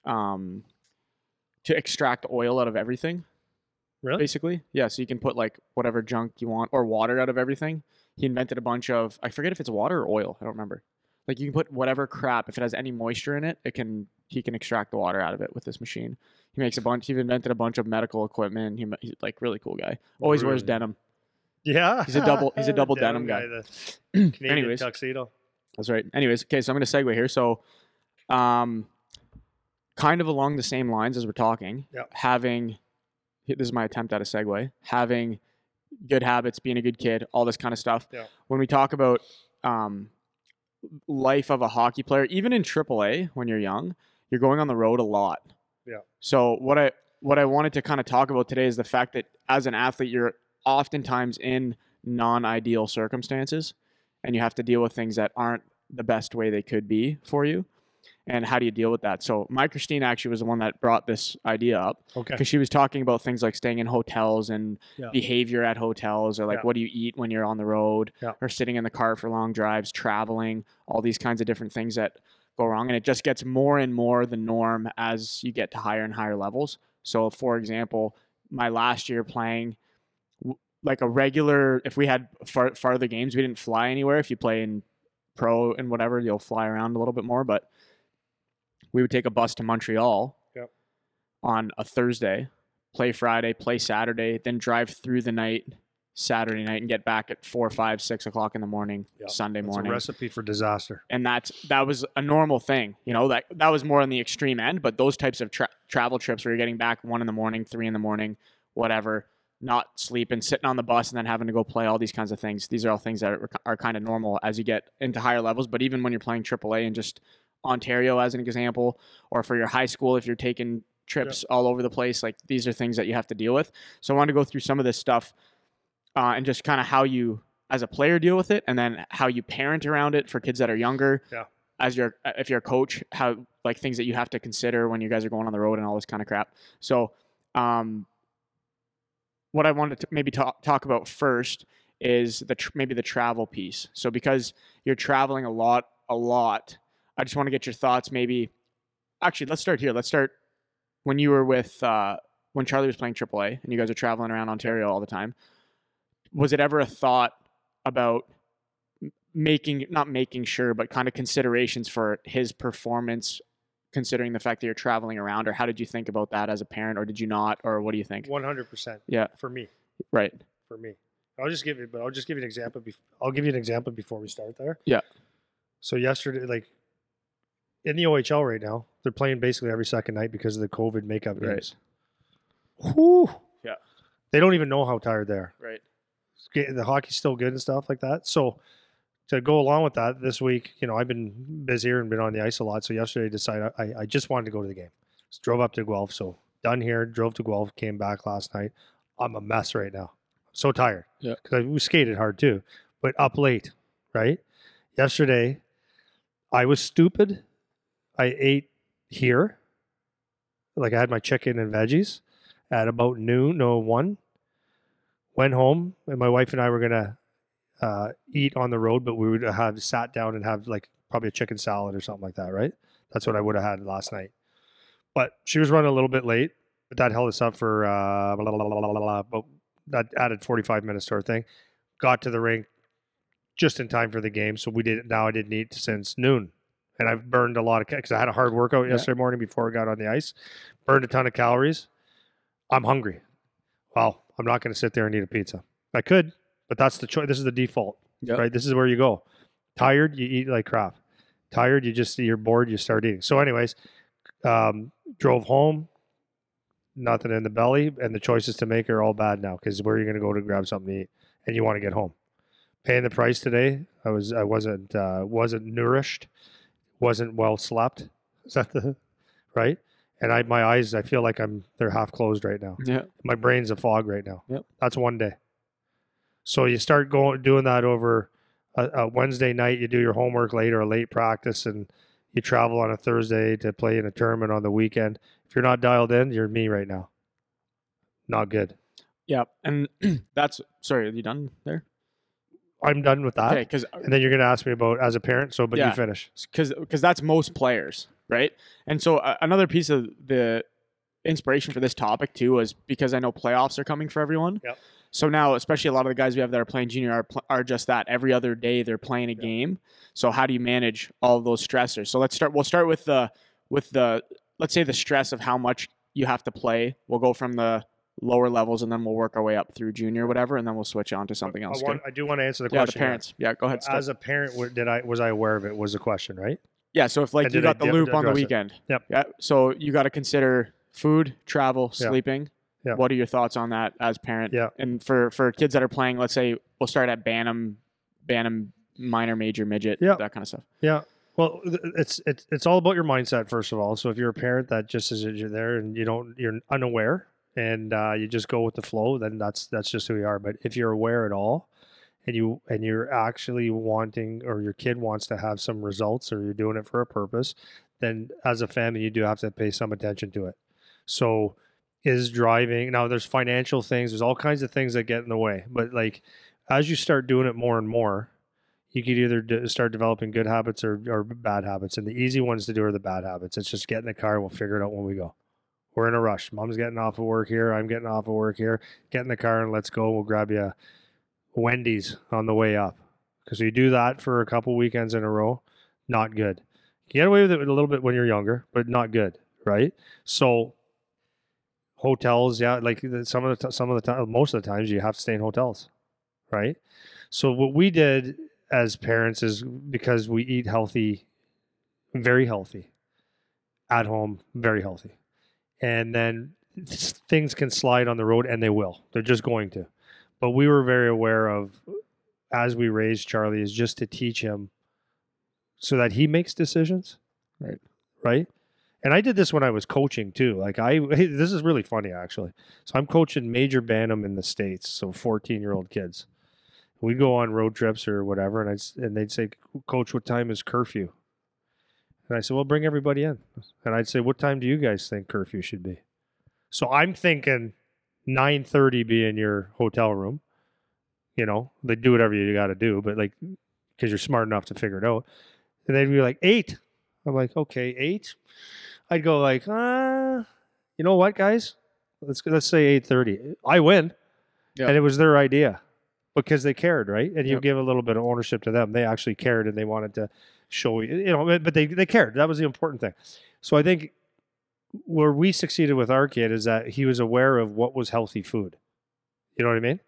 S1: um, to extract oil out of everything.
S2: Really?
S1: Basically, yeah. So you can put like whatever junk you want or water out of everything. He invented a bunch of I forget if it's water or oil. I don't remember. Like you can put whatever crap if it has any moisture in it, it can he can extract the water out of it with this machine. He makes a bunch. He invented a bunch of medical equipment. He, he's like really cool guy. Always wears denim.
S2: yeah.
S1: he's a double- he's a double denim guy.
S2: The Canadian
S1: Anyways.
S2: tuxedo.
S1: That's right. Anyways, okay, so I'm going to segue here. So, um, kind of along the same lines as we're talking,
S2: Yep.
S1: having this is my attempt at a segue, having good habits, being a good kid, all this kind of stuff.
S2: Yeah.
S1: When we talk about um, life of a hockey player, even in AAA when you're young, you're going on the road a lot.
S2: Yeah.
S1: So what I what I wanted to kind of talk about today is the fact that as an athlete, you're oftentimes in non-ideal circumstances, and you have to deal with things that aren't the best way they could be for you. And how do you deal with that? So, my Christine actually was the one that brought this idea up
S2: Okay.
S1: because she was talking about things like staying in hotels and
S2: Yeah.
S1: behavior at hotels, or like
S2: Yeah.
S1: what do you eat when you're on the road,
S2: Yeah.
S1: or sitting in the car for long drives, traveling, all these kinds of different things that go wrong. And it just gets more and more the norm as you get to higher and higher levels. So, for example, my last year playing like a regular, if we had far, farther games, we didn't fly anywhere. If you play in pro and whatever, you'll fly around a little bit more. But we would take a bus to Montreal
S2: Yep.
S1: on a Thursday, play Friday, play Saturday, then drive through the night Saturday night and get back at four, five, six o'clock in the morning
S2: Yep.
S1: Sunday
S2: a
S1: morning.
S2: recipe for disaster.
S1: and that's that was a normal thing. You know that that was more on the extreme end. But those types of tra- travel trips where you're getting back one in the morning, three in the morning, whatever, not sleeping, sitting on the bus, and then having to go play all these kinds of things. These are all things that are, are kind of normal as you get into higher levels. But even when you're playing AAA and just Ontario as an example, or for your high school, if you're taking trips all over the place, like these are things that you have to deal with. So I want to go through some of this stuff uh, and just kind of how you, as a player, deal with it, and then how you parent around it for kids that are younger.
S2: Yeah.
S1: As your, if you're a coach, how like things that you have to consider when you guys are going on the road and all this kind of crap. So, um, what I wanted to maybe talk talk about first is the tr- maybe the travel piece. So because you're traveling a lot, a lot, I just want to get your thoughts. Maybe, actually, let's start here. Let's start when you were with uh, when Charlie was playing AAA and you guys are traveling around Ontario all the time. Was it ever a thought about making not making sure, but kind of considerations for his performance, considering the fact that you're traveling around, or how did you think about that as a parent, or did you not, or what do you think?
S2: One hundred percent.
S1: Yeah.
S2: For me.
S1: Right.
S2: For me. I'll just give you, but I'll just give you an example. Bef- I'll give you an example before we start there.
S1: Yeah.
S2: So yesterday, like in the OHL right now, they're playing basically every second night because of the COVID makeup
S1: Right.
S2: games. Whew.
S1: Yeah.
S2: They don't even know how tired they are.
S1: Right.
S2: The hockey's still good and stuff like that. So to go along with that, this week, you know, I've been busier and been on the ice a lot. So yesterday, I decided I, I just wanted to go to the game. Just drove up to Guelph. So done here, drove to Guelph, came back last night. I'm a mess right now. So tired.
S1: Yeah.
S2: Because we skated hard too, but up late, right? Yesterday, I was stupid. I ate here. Like I had my chicken and veggies at about noon, no one. Went home, and my wife and I were gonna uh, eat on the road, but we would have sat down and have like probably a chicken salad or something like that, right? That's what I would have had last night. But she was running a little bit late, but that held us up for uh, blah, blah, blah, but that added 45 minutes to our thing. Got to the rink just in time for the game, so we did. Now I didn't eat since noon, and I've burned a lot of because I had a hard workout
S1: Yeah.
S2: yesterday morning before I got on the ice. Burned a ton of calories. I'm hungry. Well, I'm not going to sit there and eat a pizza. I could, but that's the choice. This is the default,
S1: Yep.
S2: right? This is where you go. Tired, you eat like crap. Tired, you just you're bored, you start eating. So, anyways, um, drove home, nothing in the belly, and the choices to make are all bad now because where are you going to go to grab something to eat, and you want to get home. Paying the price today, I was I wasn't uh, wasn't nourished, wasn't well slept. Is that the right? And I my eyes, I feel like I'm they're half closed right now
S1: Yeah.
S2: my brain's a fog right now.
S1: Yep.
S2: That's one day. So you start going doing that over a, a Wednesday night. You do your homework late or a late practice, and you travel on a Thursday to play in a tournament on the weekend. If you're not dialed in, you're me right now. Not good.
S1: Yeah. And that's sorry, are you done there?
S2: I'm done with that.
S1: Okay, because
S2: And then you're going to ask me about as a parent. So, but
S1: Yeah.
S2: you finish.
S1: because because that's most players, right? And so uh, another piece of the inspiration for this topic too was because I know playoffs are coming for everyone.
S2: Yep.
S1: So now, especially a lot of the guys we have that are playing junior are pl- are just that. Every other day they're playing a game. So how do you manage all of those stressors? So let's start. We'll start with the with the let's say the stress of how much you have to play. We'll go from the lower levels and then we'll work our way up through junior, whatever, and then we'll switch on to something
S2: I,
S1: else.
S2: want. I do want to answer the
S1: yeah, the
S2: question. here.
S1: parents. Yeah, go ahead. Steph.
S2: As a parent, did I was I aware of it? Was the question right?
S1: Yeah, so if like
S2: And
S1: you
S2: did I
S1: got the loop on the
S2: address it?
S1: weekend.
S2: Yep.
S1: Yeah. So you got to consider food, travel, sleeping.
S2: Yeah.
S1: What are your thoughts on that as parent?
S2: Yeah.
S1: And for for kids that are playing, let's say we'll start at Bantam, Bantam, minor, major, midget,
S2: Yeah.
S1: that kind of stuff.
S2: Yeah. Well, it's it's it's all about your mindset first of all. So if you're a parent that just is you're there and you don't you're unaware and uh, you just go with the flow, then that's that's just who you are. But if you're aware at all, and you and you're actually wanting or your kid wants to have some results or you're doing it for a purpose, then as a family you do have to pay some attention to it. So is driving now there's financial things, there's all kinds of things that get in the way, but like as you start doing it more and more, you could either d- start developing good habits or, or bad habits. And the easy ones to do are the bad habits. It's just get in the car and we'll figure it out when we go. We're in a rush. Mom's getting off of work here. I'm getting off of work here. Get in the car and let's go. We'll grab you Wendy's on the way up. Because you do that for a couple weekends in a row, not good. You get away with it a little bit when you're younger, but not good, right? So hotels, yeah, like some of the some of the time, most of the times you have to stay in hotels, right? So what we did as parents is because we eat healthy, very healthy, at home, very healthy, and then things can slide on the road, and they will. They're just going to. But we were very aware of as we raised Charlie is just to teach him so that he makes decisions,
S1: Right.
S2: Right. And I did this when I was coaching too. Like I, this is really funny actually. So I'm coaching major bantam in the states, so 14 year old kids. We'd go on road trips or whatever, and I and they'd say, "Coach, what time is curfew?" And I said, "Well, bring everybody in." And I'd say, "What time do you guys think curfew should be?" So I'm thinking 9:30 be in your hotel room. You know, they do whatever you got to do, but like because you're smart enough to figure it out. And they'd be like eight. I'm like, okay, eight. I'd go like, uh, you know what, guys? Let's let's say eight thirty. I win,
S1: Yeah.
S2: and it was their idea because they cared, right? And you
S1: Yep.
S2: give a little bit of ownership to them. They actually cared, and they wanted to show you, you know, but they they cared. That was the important thing. So I think where we succeeded with our kid is that he was aware of what was healthy food. You know what I mean?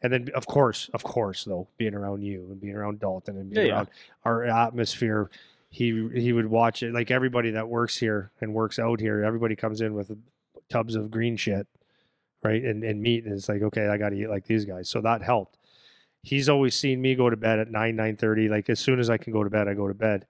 S2: And then, of course, of course, though, being around you and being around Dalton and being
S1: Yeah, yeah.
S2: around our atmosphere, he he would watch it. Like everybody that works here and works out here, everybody comes in with tubs of green shit, right? And and meat, and it's like, okay, I got to eat like these guys. So that helped. He's always seen me go to bed at nine nine thirty. Like as soon as I can go to bed, I go to bed,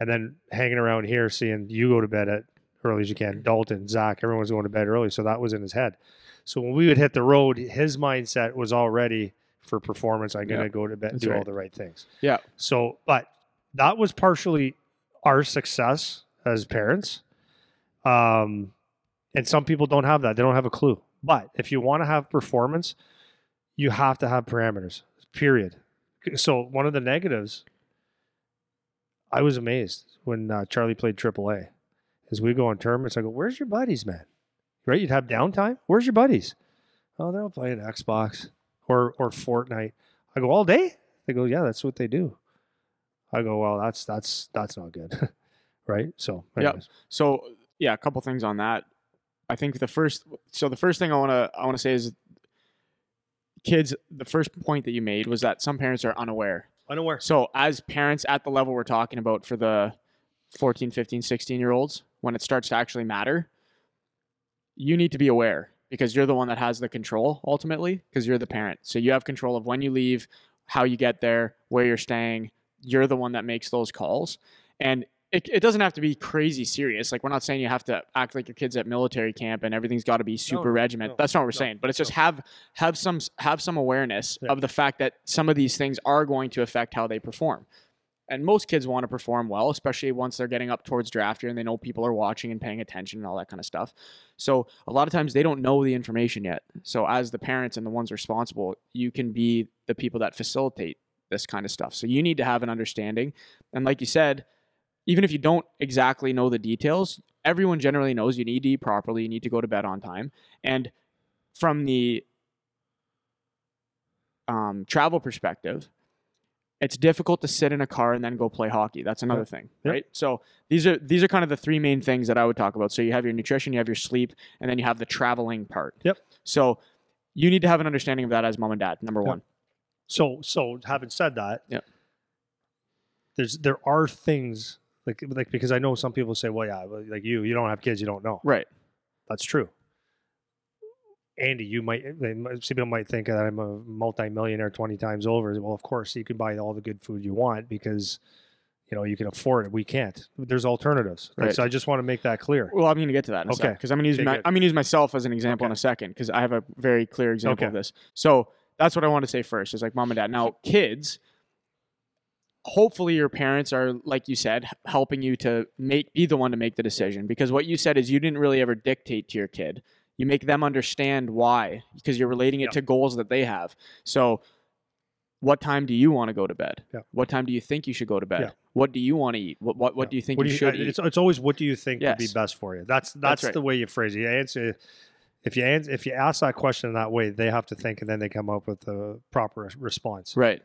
S2: and then hanging around here, seeing you go to bed at early as you can. Dalton, Zach, everyone's going to bed early, so that was in his head. So when we would hit the road, his mindset was already for performance. I'm gonna
S1: Yeah,
S2: go to bed,
S1: that's
S2: do all the right things.
S1: Yeah.
S2: So, but that was partially our success as parents. Um, and some people don't have that; they don't have a clue. But if you want to have performance, you have to have parameters. Period. So one of the negatives, I was amazed when uh, Charlie played AAA. As we go on tournaments, I go, "Where's your buddies, man?" Right? You'd have downtime. Where's your buddies? Oh, they're all playing Xbox or or Fortnite. I go all day. They go, "Yeah, that's what they do." I go, "Well, that's that's that's not good." right? So, anyways.
S1: So yeah, a couple things on that. I think the first so the first thing I want to I want to say is kids the first point that you made was that some parents are unaware.
S2: unaware.
S1: So as parents at the level we're talking about for the 14, 15, 16 year olds when it starts to actually matter, you need to be aware because you're the one that has the control ultimately because you're the parent. So you have control of when you leave, how you get there, where you're staying. You're the one that makes those calls. And it, it doesn't have to be crazy serious. Like we're not saying you have to act like your kids at military camp and everything's got to be super
S2: no,
S1: regiment.
S2: no,
S1: That's not what we're
S2: no,
S1: saying. But it's just have have some have some awareness
S2: Yeah.
S1: of the fact that some of these things are going to affect how they perform. And most kids want to perform well, especially once they're getting up towards draft year and they know people are watching and paying attention and all that kind of stuff. So a lot of times they don't know the information yet. So as the parents and the ones responsible, you can be the people that facilitate this kind of stuff. So you need to have an understanding. And like you said, even if you don't exactly know the details, everyone generally knows you need to eat properly, you need to go to bed on time. And from the um, travel perspective, it's difficult to sit in a car and then go play hockey. That's another thing,
S2: Yep.
S1: right? So these are these are kind of the three main things that I would talk about. So you have your nutrition, you have your sleep, and then you have the traveling part.
S2: Yep.
S1: So you need to have an understanding of that as mom and dad. Number
S2: Yep.
S1: one.
S2: So, so having said that,
S1: Yeah.
S2: there's there are things like like because I know some people say, well, yeah, like you, you don't have kids, you don't know.
S1: Right.
S2: That's true. Andy, you might some people might think that I'm a multi-millionaire twenty times over. Well, of course, you can buy all the good food you want because you know you can afford it. We can't. There's alternatives. Like,
S1: Right.
S2: So I just want to make that clear.
S1: Well, I'm going to get to that in a
S2: Okay.
S1: Because I'm going to use
S2: Okay,
S1: my,
S2: good.
S1: I'm going to use myself as an example in a second because I have a very clear example of this. So that's what I want to say first. Is like mom and dad. Now, kids. Hopefully, your parents are like you said, helping you to make be the one to make the decision. Because what you said is you didn't really ever dictate to your kid. You make them understand why because you're relating it
S2: Yeah.
S1: to goals that they have. So, what time do you want to go to bed?
S2: Yeah.
S1: What time do you think you should go to bed?
S2: Yeah.
S1: What do you want to eat? What what, what do you think you
S2: do
S1: should
S2: uh,
S1: eat?
S2: It's, it's always what do you think would be best for you. That's that's,
S1: right.
S2: the way you phrase it. You answer if you answer, if you ask that question in that way, they have to think and then they come up with the proper response.
S1: Right.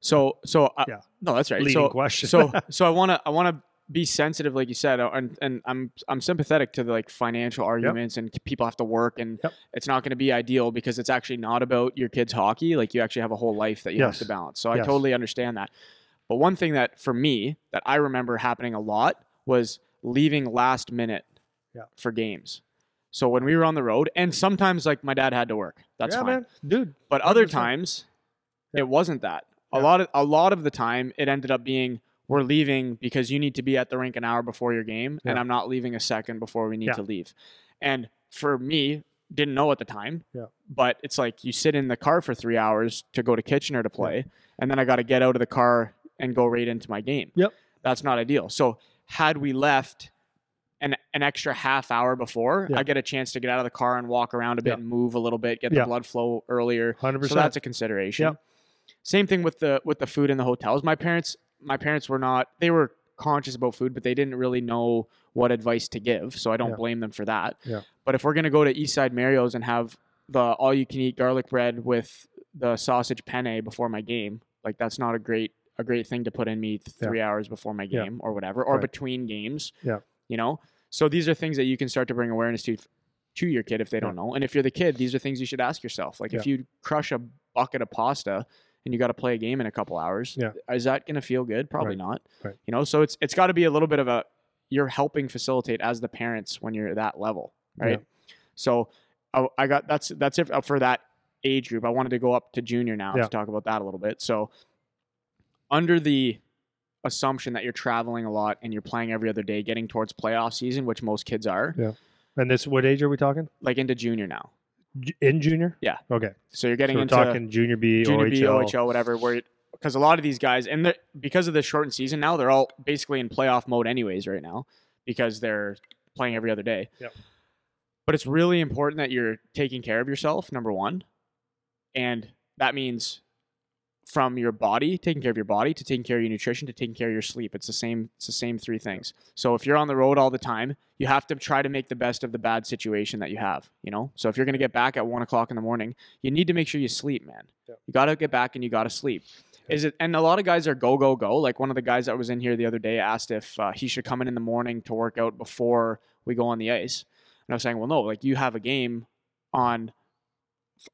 S1: So so uh,
S2: Yeah.
S1: no, that's right.
S2: Leading
S1: so
S2: question.
S1: so so I want to I want to be sensitive, like you said, uh, and and I'm I'm sympathetic to the like financial arguments and people have to work and
S2: Yep.
S1: it's not going to be ideal because it's actually not about your kids' hockey. Like you actually have a whole life that you have to balance. So I totally understand that. But one thing that for me that I remember happening a lot was leaving last minute
S2: Yeah.
S1: for games. So when we were on the road, and sometimes like my dad had to work. That's
S2: yeah,
S1: fine.
S2: man, dude.
S1: But other
S2: 100%.
S1: times, it wasn't that. A
S2: Yeah.
S1: lot of a lot of the time, it ended up being we're leaving because you need to be at the rink an hour before your game, and I'm not leaving a second before we need
S2: Yeah.
S1: to leave. And for me, didn't know at the time.
S2: Yeah.
S1: But it's like you sit in the car for three hours to go to Kitchener to play, and then I got to get out of the car and go right into my game.
S2: Yep.
S1: That's not ideal. So had we left an an extra half hour before,
S2: Yeah.
S1: I get a chance to get out of the car and walk around a bit
S2: Yeah.
S1: and move a little bit, get
S2: Yeah.
S1: the blood flow earlier.
S2: 100%.
S1: So that's a consideration.
S2: Yep.
S1: Same thing with the with the food in the hotels. My parents my parents were not they were conscious about food, but they didn't really know what advice to give. So I don't
S2: Yeah.
S1: blame them for that.
S2: Yeah.
S1: But if we're gonna go to Eastside Mario's and have the all you can eat garlic bread with the sausage penne before my game, like that's not a great a great thing to put in me th-
S2: Yeah.
S1: three hours before my
S2: Yeah.
S1: game or whatever, or
S2: Right.
S1: between games.
S2: Yeah.
S1: You know? So these are things that you can start to bring awareness to to your kid if they don't know. And if you're the kid, these are things you should ask yourself. Like if you crush a bucket of pasta and you got to play a game in a couple hours,
S2: Yeah.
S1: is that going to feel good? Probably
S2: Right.
S1: not.
S2: Right.
S1: You know, so it's it's got to be a little bit of a you're helping facilitate as the parents when you're at that level, right? So I, I got that's that's it uh, for that age group. I wanted to go up to junior now
S2: Yeah.
S1: to talk about that a little bit. So under the assumption that you're traveling a lot and you're playing every other day, getting towards playoff season, which most kids are, Yeah.
S2: And this, what age are we talking?
S1: like into junior now.
S2: In junior?
S1: Yeah.
S2: Okay.
S1: So you're getting
S2: we're
S1: into
S2: talking junior B,
S1: junior
S2: OHL.
S1: B, OHL, whatever. Where because a lot of these guys, and because of the shortened season now, they're all basically in playoff mode anyways right now because they're playing every other day.
S2: Yep.
S1: But it's really important that you're taking care of yourself, number one, and that means from your body, taking care of your body, to taking care of your nutrition, to taking care of your sleep. It's the same. It's the same three things. So if you're on the road all the time, you have to try to make the best of the bad situation that you have. You know. So if you're going to get back at one o'clock in the morning, you need to make sure you sleep, man.
S2: Yeah.
S1: You got to get back and you got to sleep. Is it? And a lot of guys are go go go. Like one of the guys that was in here the other day asked if uh, he should come in in the morning to work out before we go on the ice. And I was saying, well, no. Like you have a game on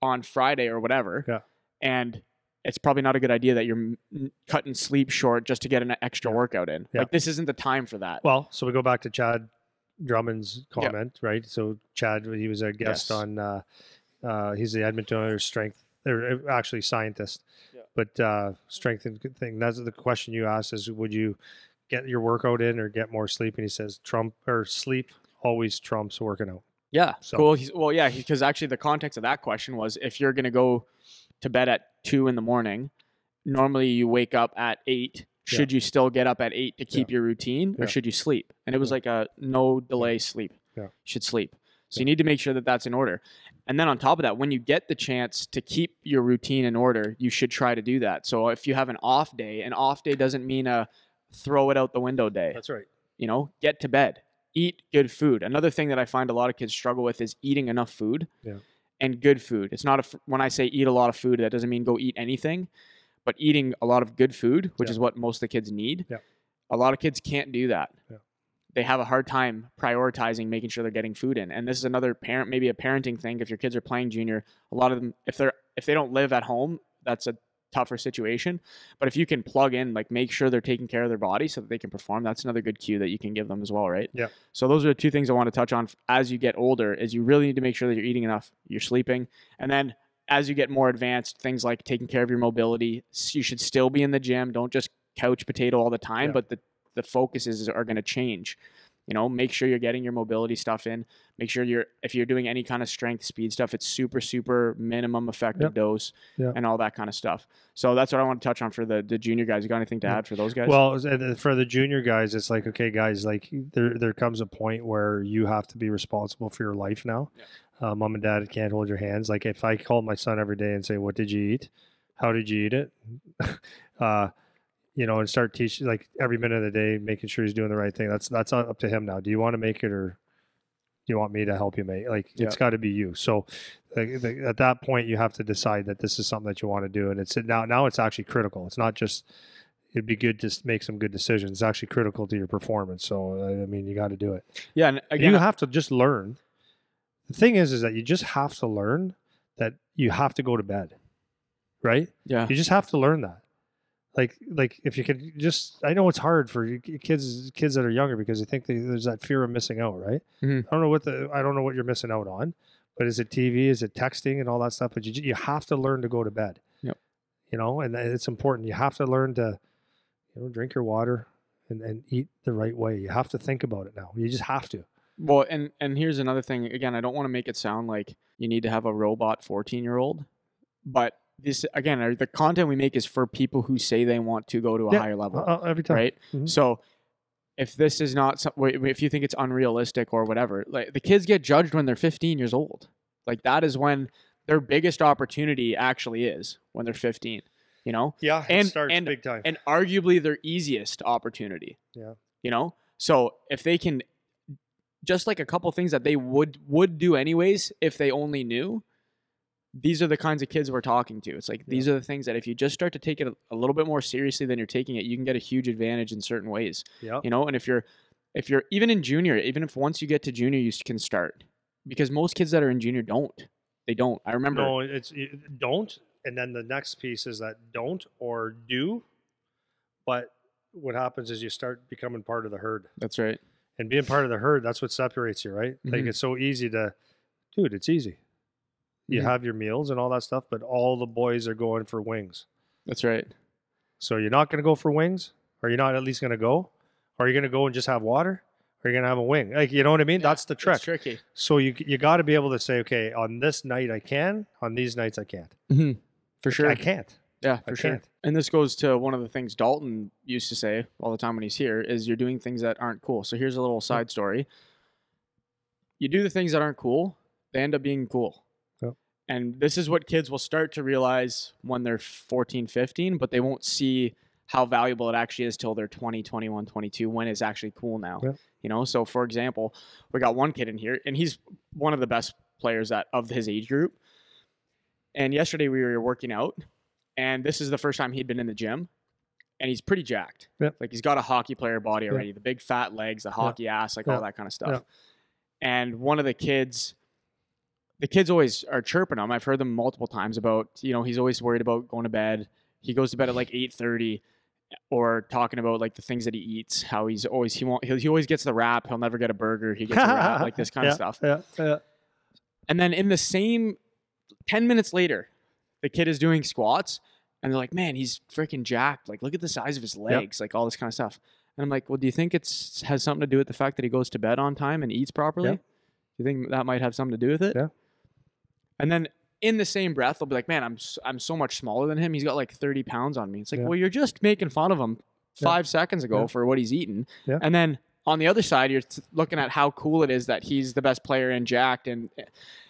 S1: on Friday or whatever.
S2: Yeah.
S1: And it's probably not a good idea that you're cutting sleep short just to get an extra
S2: Yeah.
S1: workout in.
S2: Yeah.
S1: Like this isn't the time for that.
S2: Well, so we go back to Chad Drummond's
S1: Yeah.
S2: comment, right? So Chad, he was a guest
S1: Yes.
S2: on. Uh, uh, he's the Edmonton Oilers strength, or uh, actually scientist,
S1: Yeah.
S2: but uh, strength and good thing. That's the question you asked: is would you get your workout in or get more sleep? And he says Trump or sleep always trumps working out.
S1: Yeah.
S2: So-
S1: Cool. He's, well, yeah, because actually the context of that question was if you're going to go to bed at two in the morning, normally you wake up at eight.
S2: Yeah.
S1: Should you still get up at eight to keep your routine, or
S2: Yeah.
S1: should you sleep? And it was
S2: Yeah.
S1: like a no delay sleep.
S2: Yeah.
S1: You should sleep. So
S2: Yeah.
S1: you need to make sure that that's in order. And then on top of that, when you get the chance to keep your routine in order, you should try to do that. So if you have an off day, an off day doesn't mean a throw it out the window day
S2: That's right.
S1: you know, get to bed, eat good food. Another thing that I find a lot of kids struggle with is eating enough food
S2: Yeah.
S1: And good food. It's not a, when I say eat a lot of food, that doesn't mean go eat anything, but eating a lot of good food, which
S2: Yeah.
S1: is what most of the kids need.
S2: Yeah.
S1: A lot of kids can't do that.
S2: Yeah.
S1: They have a hard time prioritizing making sure they're getting food in. And this is another parent, maybe a parenting thing. If your kids are playing junior, a lot of them, if they're if they don't live at home, that's a tougher situation. But if you can plug in, like make sure they're taking care of their body so that they can perform, that's another good cue that you can give them as well, right?
S2: Yeah.
S1: So those are the two things I want to touch on as you get older is you really need to make sure that you're eating enough, you're sleeping, and then as you get more advanced, things like taking care of your mobility, you should still be in the gym. Don't just couch potato all the time,
S2: Yeah.
S1: but the the focuses are going to change. You know, make sure you're getting your mobility stuff in. Make sure you're if you're doing any kind of strength speed stuff, it's super super minimum effective
S2: Yep.
S1: dose
S2: Yeah.
S1: and all that kind of stuff. So that's what I want to touch on for the the junior guys. You got anything to
S2: Yeah.
S1: add for those guys?
S2: Well, for the junior guys, it's like, okay, guys, like there there comes a point where you have to be responsible for your life now. Uh, Mom and dad can't hold your hands. Like if I call my son every day and say, "What did you eat? How did you eat it?" uh, you know, and start teaching like every minute of the day, making sure he's doing the right thing. That's that's up to him now. Do you want to make it or do you want me to help you make? Like
S1: Yeah.
S2: it's got to be you. So like, the, at that point, you have to decide that this is something that you want to do, and it's now now it's actually critical. It's not just it'd be good to make some good decisions. It's actually critical to your performance. So I I mean, you got to do it.
S1: yeah, and again,
S2: you have to just learn. The thing is, is that you just have to learn that you have to go to bed, right?
S1: yeah,
S2: You just have to learn that. Like, like if you can just, I know it's hard for kids, kids that are younger because they think they, there's that fear of missing out, right?
S1: Mhm.
S2: I don't know what the, I don't know what you're missing out on, but is it TV? Is it texting and all that stuff? But you, you have to learn to go to bed.
S1: Yep.
S2: You know, and it's important. You have to learn to, you know, drink your water and, and eat the right way. You have to think about it now. You just have to.
S1: Well, and and here's another thing. Again, I don't want to make it sound like you need to have a robot 14 year old, but this again, uh, the content we make is for people who say they want to go to a
S2: Yeah,
S1: higher level,
S2: Uh, every time.
S1: right?
S2: Mhm.
S1: So if this is not some, if you think it's unrealistic or whatever, like the kids get judged when they're 15 years old. Like that is when their biggest opportunity actually is when they're 15. You know,
S2: Yeah,
S1: And-
S2: starts
S1: and-
S2: big time.
S1: and arguably their easiest opportunity.
S2: Yeah.
S1: You know? So if they can just like a couple things that they would would do anyways if they only knew, these are the kinds of kids we're talking to. It's like these are the things that if you just start to take it a, a little bit more seriously than you're taking it, you can get a huge advantage in certain ways.
S2: yeah.
S1: You know, and if you're if you're even in junior, even if once you get to junior you can start. Because most kids that are in junior don't. They don't. I remember
S2: No, it's it, don't, and then the next piece is that don't or do. But what happens is you start becoming part of the herd,
S1: that's right.
S2: and being part of the herd, that's what separates you, right? Like
S1: Mhm.
S2: it's so easy to, dude, it's easy. You have your meals and all that stuff, but all the boys are going for wings.
S1: That's right.
S2: So you're not going to go for wings? Are you not at least going to go? Are you going to go and just have water? Are or you're gonna have a wing. Like you know what I mean? That's the
S1: It's
S2: trick.
S1: tricky.
S2: So you you got to be able to say, okay, on this night I can, on these nights I can't. Mm-hmm.
S1: For sure.
S2: I can't.
S1: Yeah,
S2: I
S1: for sure.
S2: can't.
S1: And this goes to one of the things Dalton used to say all the time when he's here is you're doing things that aren't cool. So here's a little side story. You do the things that aren't cool, they end up being cool. And this is what kids will start to realize when they're 14, 15, but they won't see how valuable it actually is till they're 20, 21, 22 when it's actually cool now.
S2: Yep.
S1: You know, so for example, we got one kid in here and he's one of the best players that of his age group. And yesterday we were working out and this is the first time he'd been in the gym and he's pretty jacked
S2: Yep.
S1: like he's got a hockey player body
S2: Yeah.
S1: already the big fat legs the hockey ass like
S2: Yeah.
S1: all that kind of stuff
S2: Yeah.
S1: and one of the kids the kids always are chirping him i've heard them multiple times about you know he's always worried about going to bed he goes to bed at like 8.30 or talking about like the things that he eats how he's always he won't he he always gets the wrap he'll never get a burger he gets a wrap like this kind
S2: yeah,
S1: of stuff
S2: Yeah, yeah.
S1: and then in the same 10 minutes later, the kid is doing squats and they're like, man, he's freaking jacked. Like, look at the size of his legs, like all this kind of stuff. And I'm like, well, do you think it's has something to do with the fact that he goes to bed on time and eats properly? Do you think that might have something to do with it?
S2: Yeah.
S1: And then in the same breath, they'll be like, man, I'm I'm so much smaller than him. He's got like 30 pounds on me. It's like,
S2: Yeah.
S1: well, you're just making fun of him
S2: Yeah.
S1: five seconds ago
S2: Yeah.
S1: for what he's eaten,
S2: Yeah.
S1: And then on the other side, you're t- looking at how cool it is that he's the best player in jacked and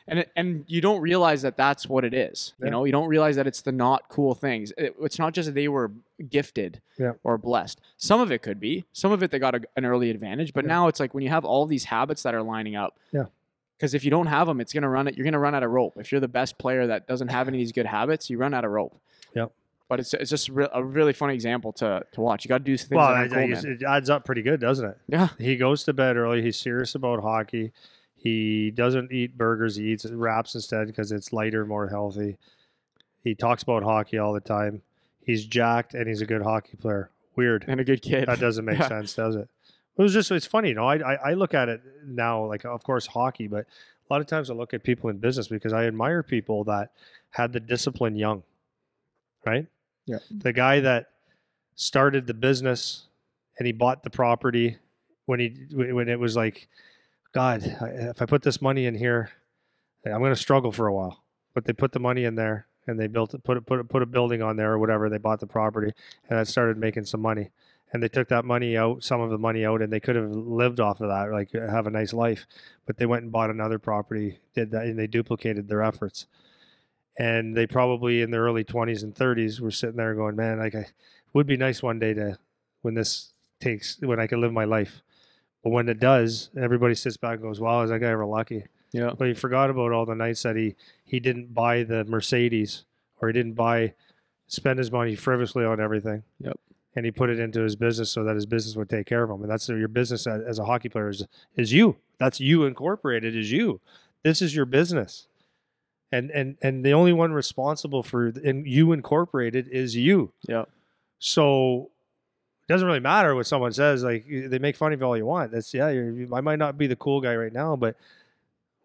S1: and and you don't realize that that's what it is.
S2: Yeah.
S1: You know, you don't realize that it's the not cool things. It- it's not just that they were gifted
S2: Yeah.
S1: or blessed. Some of it could be. Some of it they got a, an early advantage. But
S2: Yeah.
S1: now it's like when you have all these habits that are lining up.
S2: Yeah.
S1: Because if you don't have them, it's gonna run it. You're gonna run out of rope. If you're the best player that doesn't have any of these good habits, you run out of rope.
S2: Yep.
S1: But it's it's just re- a really fun example to to watch. You got to do things
S2: Well,
S1: that
S2: I-
S1: cool,
S2: it adds up pretty good, doesn't it?
S1: Yeah.
S2: He goes to bed early. He's serious about hockey. He doesn't eat burgers. He eats wraps instead because it's lighter, more healthy. He talks about hockey all the time. He's jacked and he's a good hockey player. Weird.
S1: And a good kid.
S2: That doesn't make
S1: Yeah.
S2: sense, does it? It was just it's funny, you know. I, I I look at it now, like of course hockey, but a lot of times I look at people in business because I admire people that had the discipline young, right?
S1: Yeah.
S2: The guy that started the business and he bought the property when he when it was like, God, if I put this money in here, I'm going to struggle for a while. But they put the money in there and they built it, put it, put it, put a building on there or whatever. They bought the property and that started making some money and they took that money out, some of the money out, and they could have lived off of that, like uh, have a nice life. But they went and bought another property, did that, and they duplicated their efforts. And they probably in their early 20s and 30s were sitting there going, "Man, like I would be nice one day to when this takes when I can live my life." But when it does, everybody sits back and goes, "Wow, is that guy ever lucky?"
S1: yeah.
S2: But he forgot about all the nights that he he didn't buy the Mercedes or he didn't buy spend his money frivolously on everything.
S1: Yep.
S2: And he put it into his business so that his business would take care of him. And that's your business as, a hockey player is is you. That's you incorporated is you. This is your business. And and and the only one responsible for and you incorporated is you.
S1: Yeah.
S2: So it doesn't really matter what someone says. Like they make fun of you all you want. That's yeah. You're, I might not be the cool guy right now, but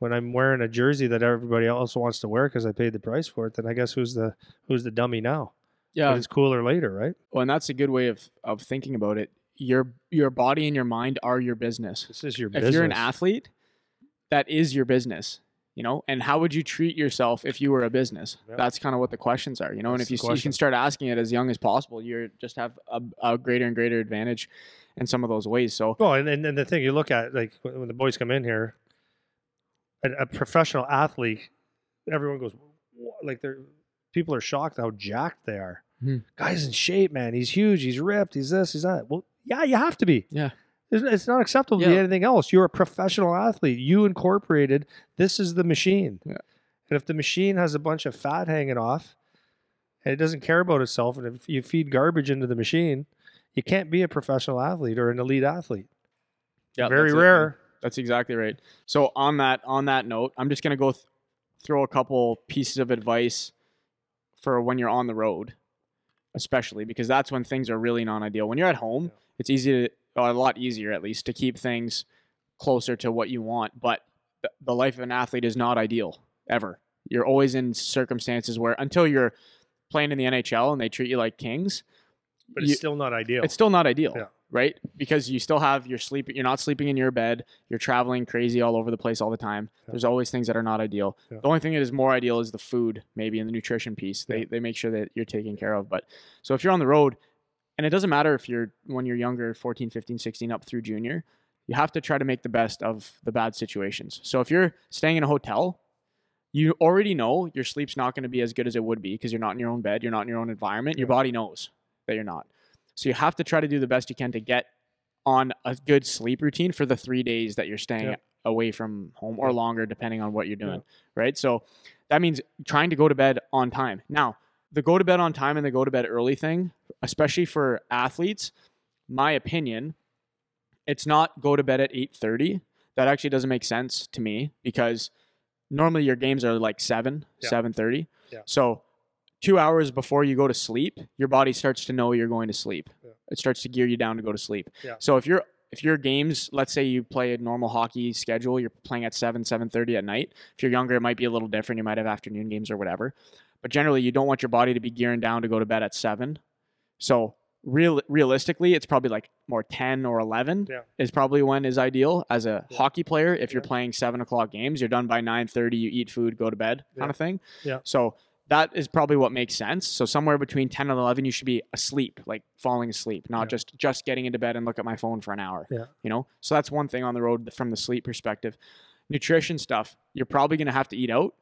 S2: when I'm wearing a jersey that everybody else wants to wear because I paid the price for it, then I guess who's the who's the dummy now?
S1: Yeah.
S2: But it's cooler later, right?
S1: Well, and that's a good way of of thinking about it. Your your body and your mind are your business.
S2: This is your
S1: If you're an athlete, that is your business. You know, and how would you treat yourself if you were a business?
S2: Yeah.
S1: That's kind of what the questions are. You know, and if you you can start asking it as young as possible, you just have a, a greater and greater advantage in some of those ways. So
S2: Well, and, and, and the thing you look at, like when when the boys come in here, a, a professional athlete, everyone goes, like they're people are shocked how jacked they are.
S1: Mhm.
S2: Guy's in shape, man. He's huge. He's ripped. He's this. He's that. Well, yeah, you have to be.
S1: Yeah.
S2: It's, not acceptable to be anything else. You're a professional athlete. You incorporated. This is the machine.
S1: Yeah.
S2: And if the machine has a bunch of fat hanging off, and it doesn't care about itself, and if you feed garbage into the machine, you can't be a professional athlete or an elite athlete.
S1: yeah,
S2: Very
S1: that's it,
S2: rare.
S1: That's exactly right. So on that on that note, I'm just gonna go th- throw a couple pieces of advice for when you're on the road, especially because that's when things are really non-ideal. When you're at home,
S2: Yeah.
S1: it's easy to, or a lot easier at least, to keep things closer to what you want. But the life of an athlete is not ideal ever. You're always in circumstances where until you're playing in the NHL and they treat you like kings,
S2: but it's
S1: You-
S2: still not ideal.
S1: it's still not ideal.
S2: Yeah.
S1: Right? Because you still have your sleep. You're not sleeping in your bed. You're traveling crazy all over the place all the time.
S2: Yeah.
S1: There's always things that are not ideal.
S2: Yeah.
S1: The only thing that is more ideal is the food, maybe, and the nutrition piece. They
S2: Yeah.
S1: they make sure that you're taken care of. But so if you're on the road, and it doesn't matter if you're when you're younger, 14, 15, 16, up through junior, you have to try to make the best of the bad situations. So if you're staying in a hotel, you already know your sleep's not going to be as good as it would be because you're not in your own bed, you're not in your own environment. Your body knows that you're not. So you have to try to do the best you can to get on a good sleep routine for the three days that you're staying
S2: Yeah.
S1: away from home or longer, depending on what you're doing. Right. So that means trying to go to bed on time. Now, the go to bed on time and the go to bed early thing, especially for athletes, my opinion, it's not go to bed at 8:30. That actually doesn't make sense to me because normally your games are like 7,
S2: Yeah.
S1: 7:30.
S2: Yeah.
S1: So 2 hours before you go to sleep, your body starts to know you're going to sleep.
S2: Yeah.
S1: It starts to gear you down to go to sleep.
S2: Yeah.
S1: So if you're if your games, let's say you play a normal hockey schedule, you're playing at 7, 7:30 at night. If you're younger, it might be a little different. You might have afternoon games or whatever. But generally, you don't want your body to be gearing down to go to bed at 7. So real realistically, it's probably like more 10 or 11
S2: Yeah.
S1: is probably when is ideal as a
S2: Yeah.
S1: hockey player. If you're playing seven o'clock games, you're done by 9:30. You eat food, go to bed, kind of thing.
S2: Yeah.
S1: So that is probably what makes sense. So somewhere between 10 and 11, you should be asleep, like falling asleep, not
S2: Yeah.
S1: just just getting into bed and look at my phone for an hour.
S2: Yeah.
S1: You know. So that's one thing on the road from the sleep perspective. Nutrition stuff, you're probably going to have to eat out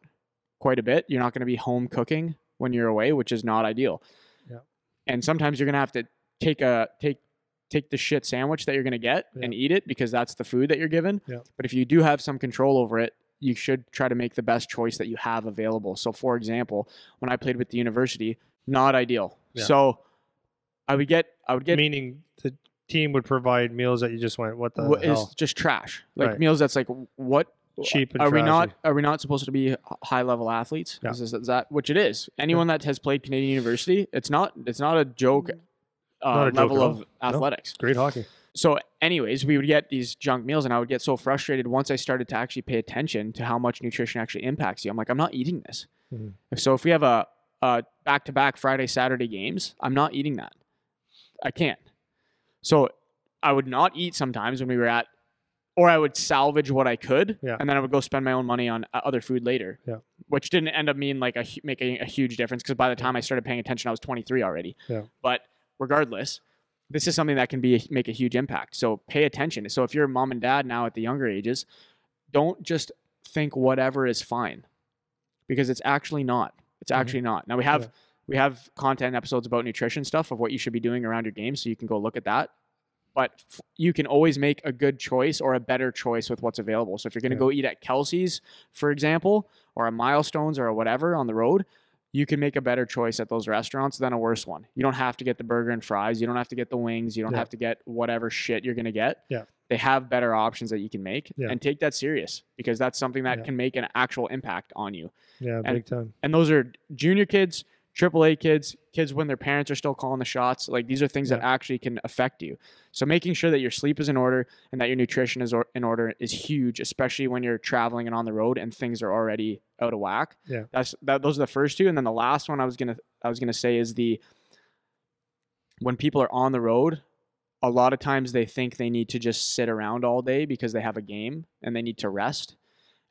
S1: quite a bit. You're not going to be home cooking when you're away, which is not ideal.
S2: Yeah.
S1: And sometimes you're going to have to take a take take the shit sandwich that you're going to get
S2: Yeah.
S1: and eat it because that's the food that you're given.
S2: Yeah.
S1: But if you do have some control over it, you should try to make the best choice that you have available. So for example, when I played with the university, not ideal.
S2: Yeah.
S1: So I would get I would get
S2: Meaning the team would provide meals that you just went, what the
S1: what is
S2: hell?
S1: just trash. Like
S2: Right.
S1: meals that's like what
S2: Cheap and
S1: are we not are we not supposed to be high level athletes?
S2: Yeah.
S1: Is, this- is that which it is? Anyone that has played Canadian University, it's not it's not a joke uh,
S2: Not a
S1: level
S2: at
S1: of
S2: all. No.
S1: athletics.
S2: Great hockey.
S1: So, anyways, we would get these junk meals, and I would get so frustrated once I started to actually pay attention to how much nutrition actually impacts you. I'm like, I'm not eating this.
S2: Mhm.
S1: So, if we have a, a back-to-back Friday Saturday games, I'm not eating that. I can't. So I would not eat sometimes when we were at, or I would salvage what I could,
S2: Yeah.
S1: and then I would go spend my own money on uh, other food later.
S2: Yeah.
S1: Which didn't end up mean like a making a huge difference because by the time I started paying attention, I was 23 already.
S2: Yeah.
S1: But regardless, this is something that can be make a huge impact. So pay attention. So if you're mom and dad now at the younger ages, don't just think whatever is fine, because it's actually not. It's
S2: Mhm.
S1: actually not. Now we have
S2: Yeah.
S1: we have content episodes about nutrition stuff of what you should be doing around your game, so you can go look at that. But f- you can always make a good choice or a better choice with what's available. So if you're going to
S2: Yeah.
S1: go eat at Kelsey's, for example, or a Milestones or a whatever on the road, you can make a better choice at those restaurants than a worse one. You don't have to get the burger and fries. You don't have to get the wings. You don't
S2: Yeah.
S1: have to get whatever shit you're going to get.
S2: Yeah.
S1: They have better options that you can make
S2: Yeah.
S1: and take that serious because that's something that
S2: Yeah.
S1: can make an actual impact on you
S2: Yeah,
S1: And-
S2: big time.
S1: and those are junior kids, triple A kids, kids when their parents are still calling the shots. Like these are things that actually can affect you. So making sure that your sleep is in order and that your nutrition is or- in order is huge, especially when you're traveling and on the road and things are already out of whack.
S2: Yeah.
S1: That's that. Those are the first two, and then the last one I was gonna I was gonna say is the when people are on the road. A lot of times they think they need to just sit around all day because they have a game and they need to rest.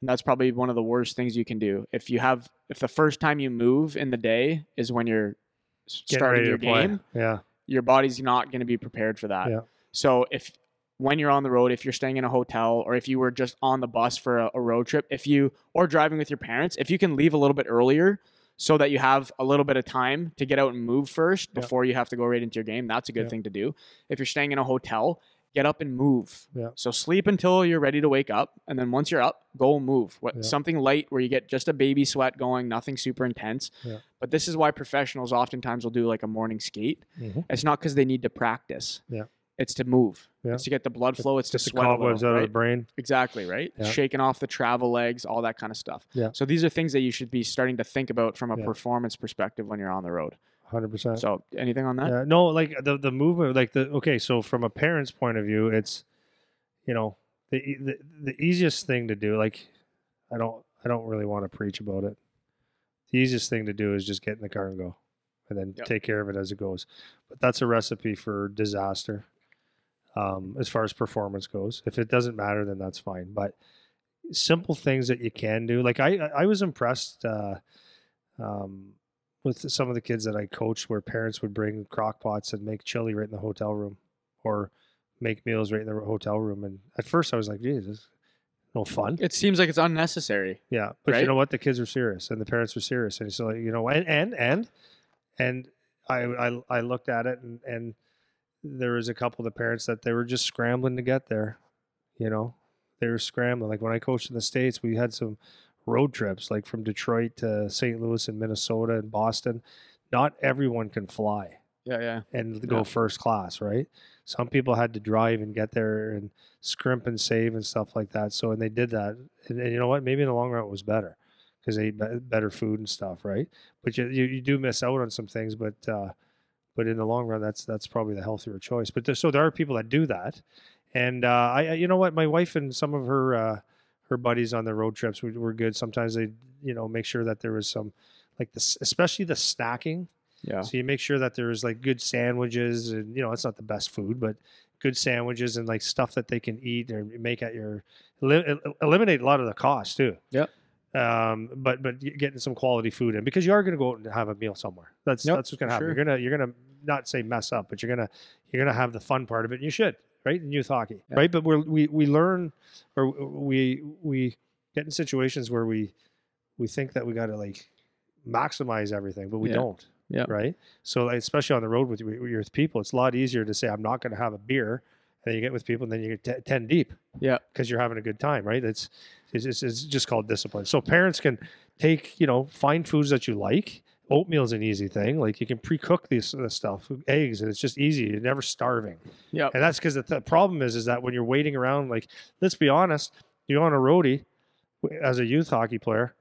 S1: And that's probably one of the worst things you can do. If you have, if the first time you move in the day is when you're
S2: Getting
S1: starting your
S2: play.
S1: game,
S2: Yeah.
S1: your body's not going to be prepared for that.
S2: Yeah.
S1: So if when you're on the road, if you're staying in a hotel or if you were just on the bus for a, a road trip, if you or driving with your parents, if you can leave a little bit earlier so that you have a little bit of time to get out and move first
S2: Yeah.
S1: before you have to go right into your game, that's a good
S2: Yeah.
S1: thing to do. If you're staying in a hotel, get up and move.
S2: Yeah.
S1: So sleep until you're ready to wake up, and then once you're up, go move. What
S2: Yeah.
S1: something light where you get just a baby sweat going, nothing super intense.
S2: Yeah.
S1: But this is why professionals oftentimes will do like a morning skate.
S2: Mhm.
S1: It's not because they need to practice. It's to move.
S2: Yeah.
S1: It's to get the blood flow. It's
S2: Just
S1: to
S2: the
S1: sweat a
S2: cobwebs out
S1: right?
S2: of the brain.
S1: Exactly, right?
S2: Yeah.
S1: Shaking off the travel legs, all that kind of stuff.
S2: Yeah.
S1: So these are things that you should be starting to think about from a
S2: Yeah.
S1: performance perspective when you're on the road.
S2: Hundred percent.
S1: So anything on that?
S2: Yeah, no, like the the movement, like the okay. So from a parent's point of view, it's you know the the, the easiest thing to do. Like I don't I don't really want to preach about it. The easiest thing to do is just get in the car and go, and then
S1: Yep.
S2: take care of it as it goes. But that's a recipe for disaster. Um, as far as performance goes. If it doesn't matter, then that's fine. But simple things that you can do, like I I was impressed uh, um, with some of the kids that I coached, where parents would bring crock pots and make chili right in the hotel room, or make meals right in the hotel room. And at first, I was like, "Jesus, no fun."
S1: It seems like it's unnecessary.
S2: Yeah, but you know what? The kids were serious, and the parents were serious, and so you know, and and and and I I, I looked at it, and and there was a couple of the parents that they were just scrambling to get there. You know, they were scrambling. Like when I coached in the states, we had some road trips, like from Detroit to St. Louis and Minnesota and Boston. Not everyone can fly
S1: Yeah, yeah.
S2: and go
S1: Yeah.
S2: first class, right? Some people had to drive and get there and scrimp and save and stuff like that. So, and they did that. And, and you know what? Maybe in the long run it was better because they ate better food and stuff, right? But you, you, you do miss out on some things, but, uh, but in the long run, that's, that's probably the healthier choice. But there, so there are people that do that. And, uh, I, you know what? My wife and some of her, uh, her buddies on the road trips were, were good. Sometimes they, you know, make sure that there was some, like this, especially the snacking.
S1: Yeah.
S2: So you make sure that there's like good sandwiches, and you know it's not the best food, but good sandwiches and like stuff that they can eat or make at your el- eliminate a lot of the cost too.
S1: Yep.
S2: Um, but but getting some quality food in because you are going to go out and have a meal somewhere. That's
S1: Yep,
S2: that's what's going to happen.
S1: sure.
S2: You're gonna you're gonna not say mess up, but you're gonna you're gonna have the fun part of it. And you should right in youth hockey,
S1: Yeah.
S2: right? But we're, we we learn or we we get in situations where we we think that we got to like maximize everything, but we
S1: Yeah.
S2: don't.
S1: Yeah.
S2: Right. So like, especially on the road with, with your people, it's a lot easier to say I'm not going to have a beer, and then you get with people, and then you get t- ten deep.
S1: Yeah.
S2: Because you're having a good time, right? It's it's, it's it's just called discipline. So parents can take you know find foods that you like. Oatmeal's an easy thing. Like you can pre-cook this, this stuff, eggs, and it's just easy. You're never starving.
S1: Yeah.
S2: And that's because the th- problem is, is that when you're waiting around, like, let's be honest, you're on a roadie as a youth hockey player,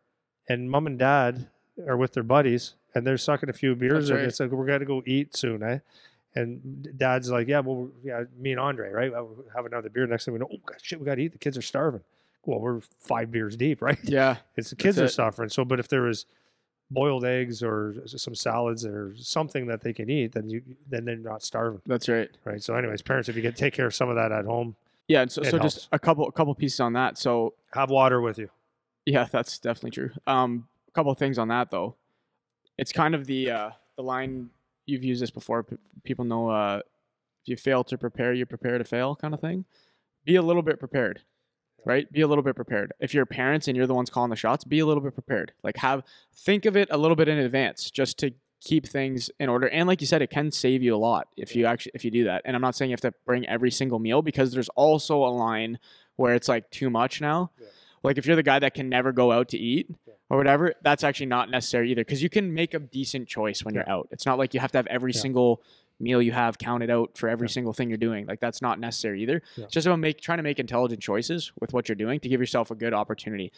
S2: and mom and dad are with their buddies, and they're sucking a few beers,
S1: That's
S2: and
S1: right.
S2: it's like we're gonna go eat soon, eh? And dad's like, yeah, well, yeah, me and Andre, right? We'll have another beer. Next thing we know, oh God, shit, we gotta eat. The kids are starving. Well, we're five beers deep, right?
S1: Yeah.
S2: It's the kids are suffering. So, but if there was boiled eggs or some salads or something that they can eat, then you then they're not starving
S1: That's right.
S2: right? So, anyways, parents, if you can take care of some of that at home,
S1: Yeah. And so, so
S2: helps.
S1: just a couple, a couple pieces on that. So
S2: have water with you.
S1: Yeah, that's definitely true. Um, a couple of things on that though. It's kind of the uh, the line you've used this before. P- people know uh, if you fail to prepare, you prepare to fail, kind of thing. Be a little bit prepared, right? Be a little bit prepared. If you're parents and you're the ones calling the shots, be a little bit prepared. Like have think of it a little bit in advance, just to keep things in order. And like you said, it can save you a lot if you actually if you do that. And I'm not saying you have to bring every single meal because there's also a line where it's like too much now.
S2: Yeah.
S1: Like if you're the guy that can never go out to eat
S2: Yeah.
S1: or whatever, that's actually not necessary either because you can make a decent choice when you're out. It's not like you have to have every
S2: Yeah.
S1: single meal you have counted out for every
S2: Yeah.
S1: single thing you're doing. Like that's not necessary either.
S2: Yeah.
S1: It's just about make trying to make intelligent choices with what you're doing to give yourself a good opportunity.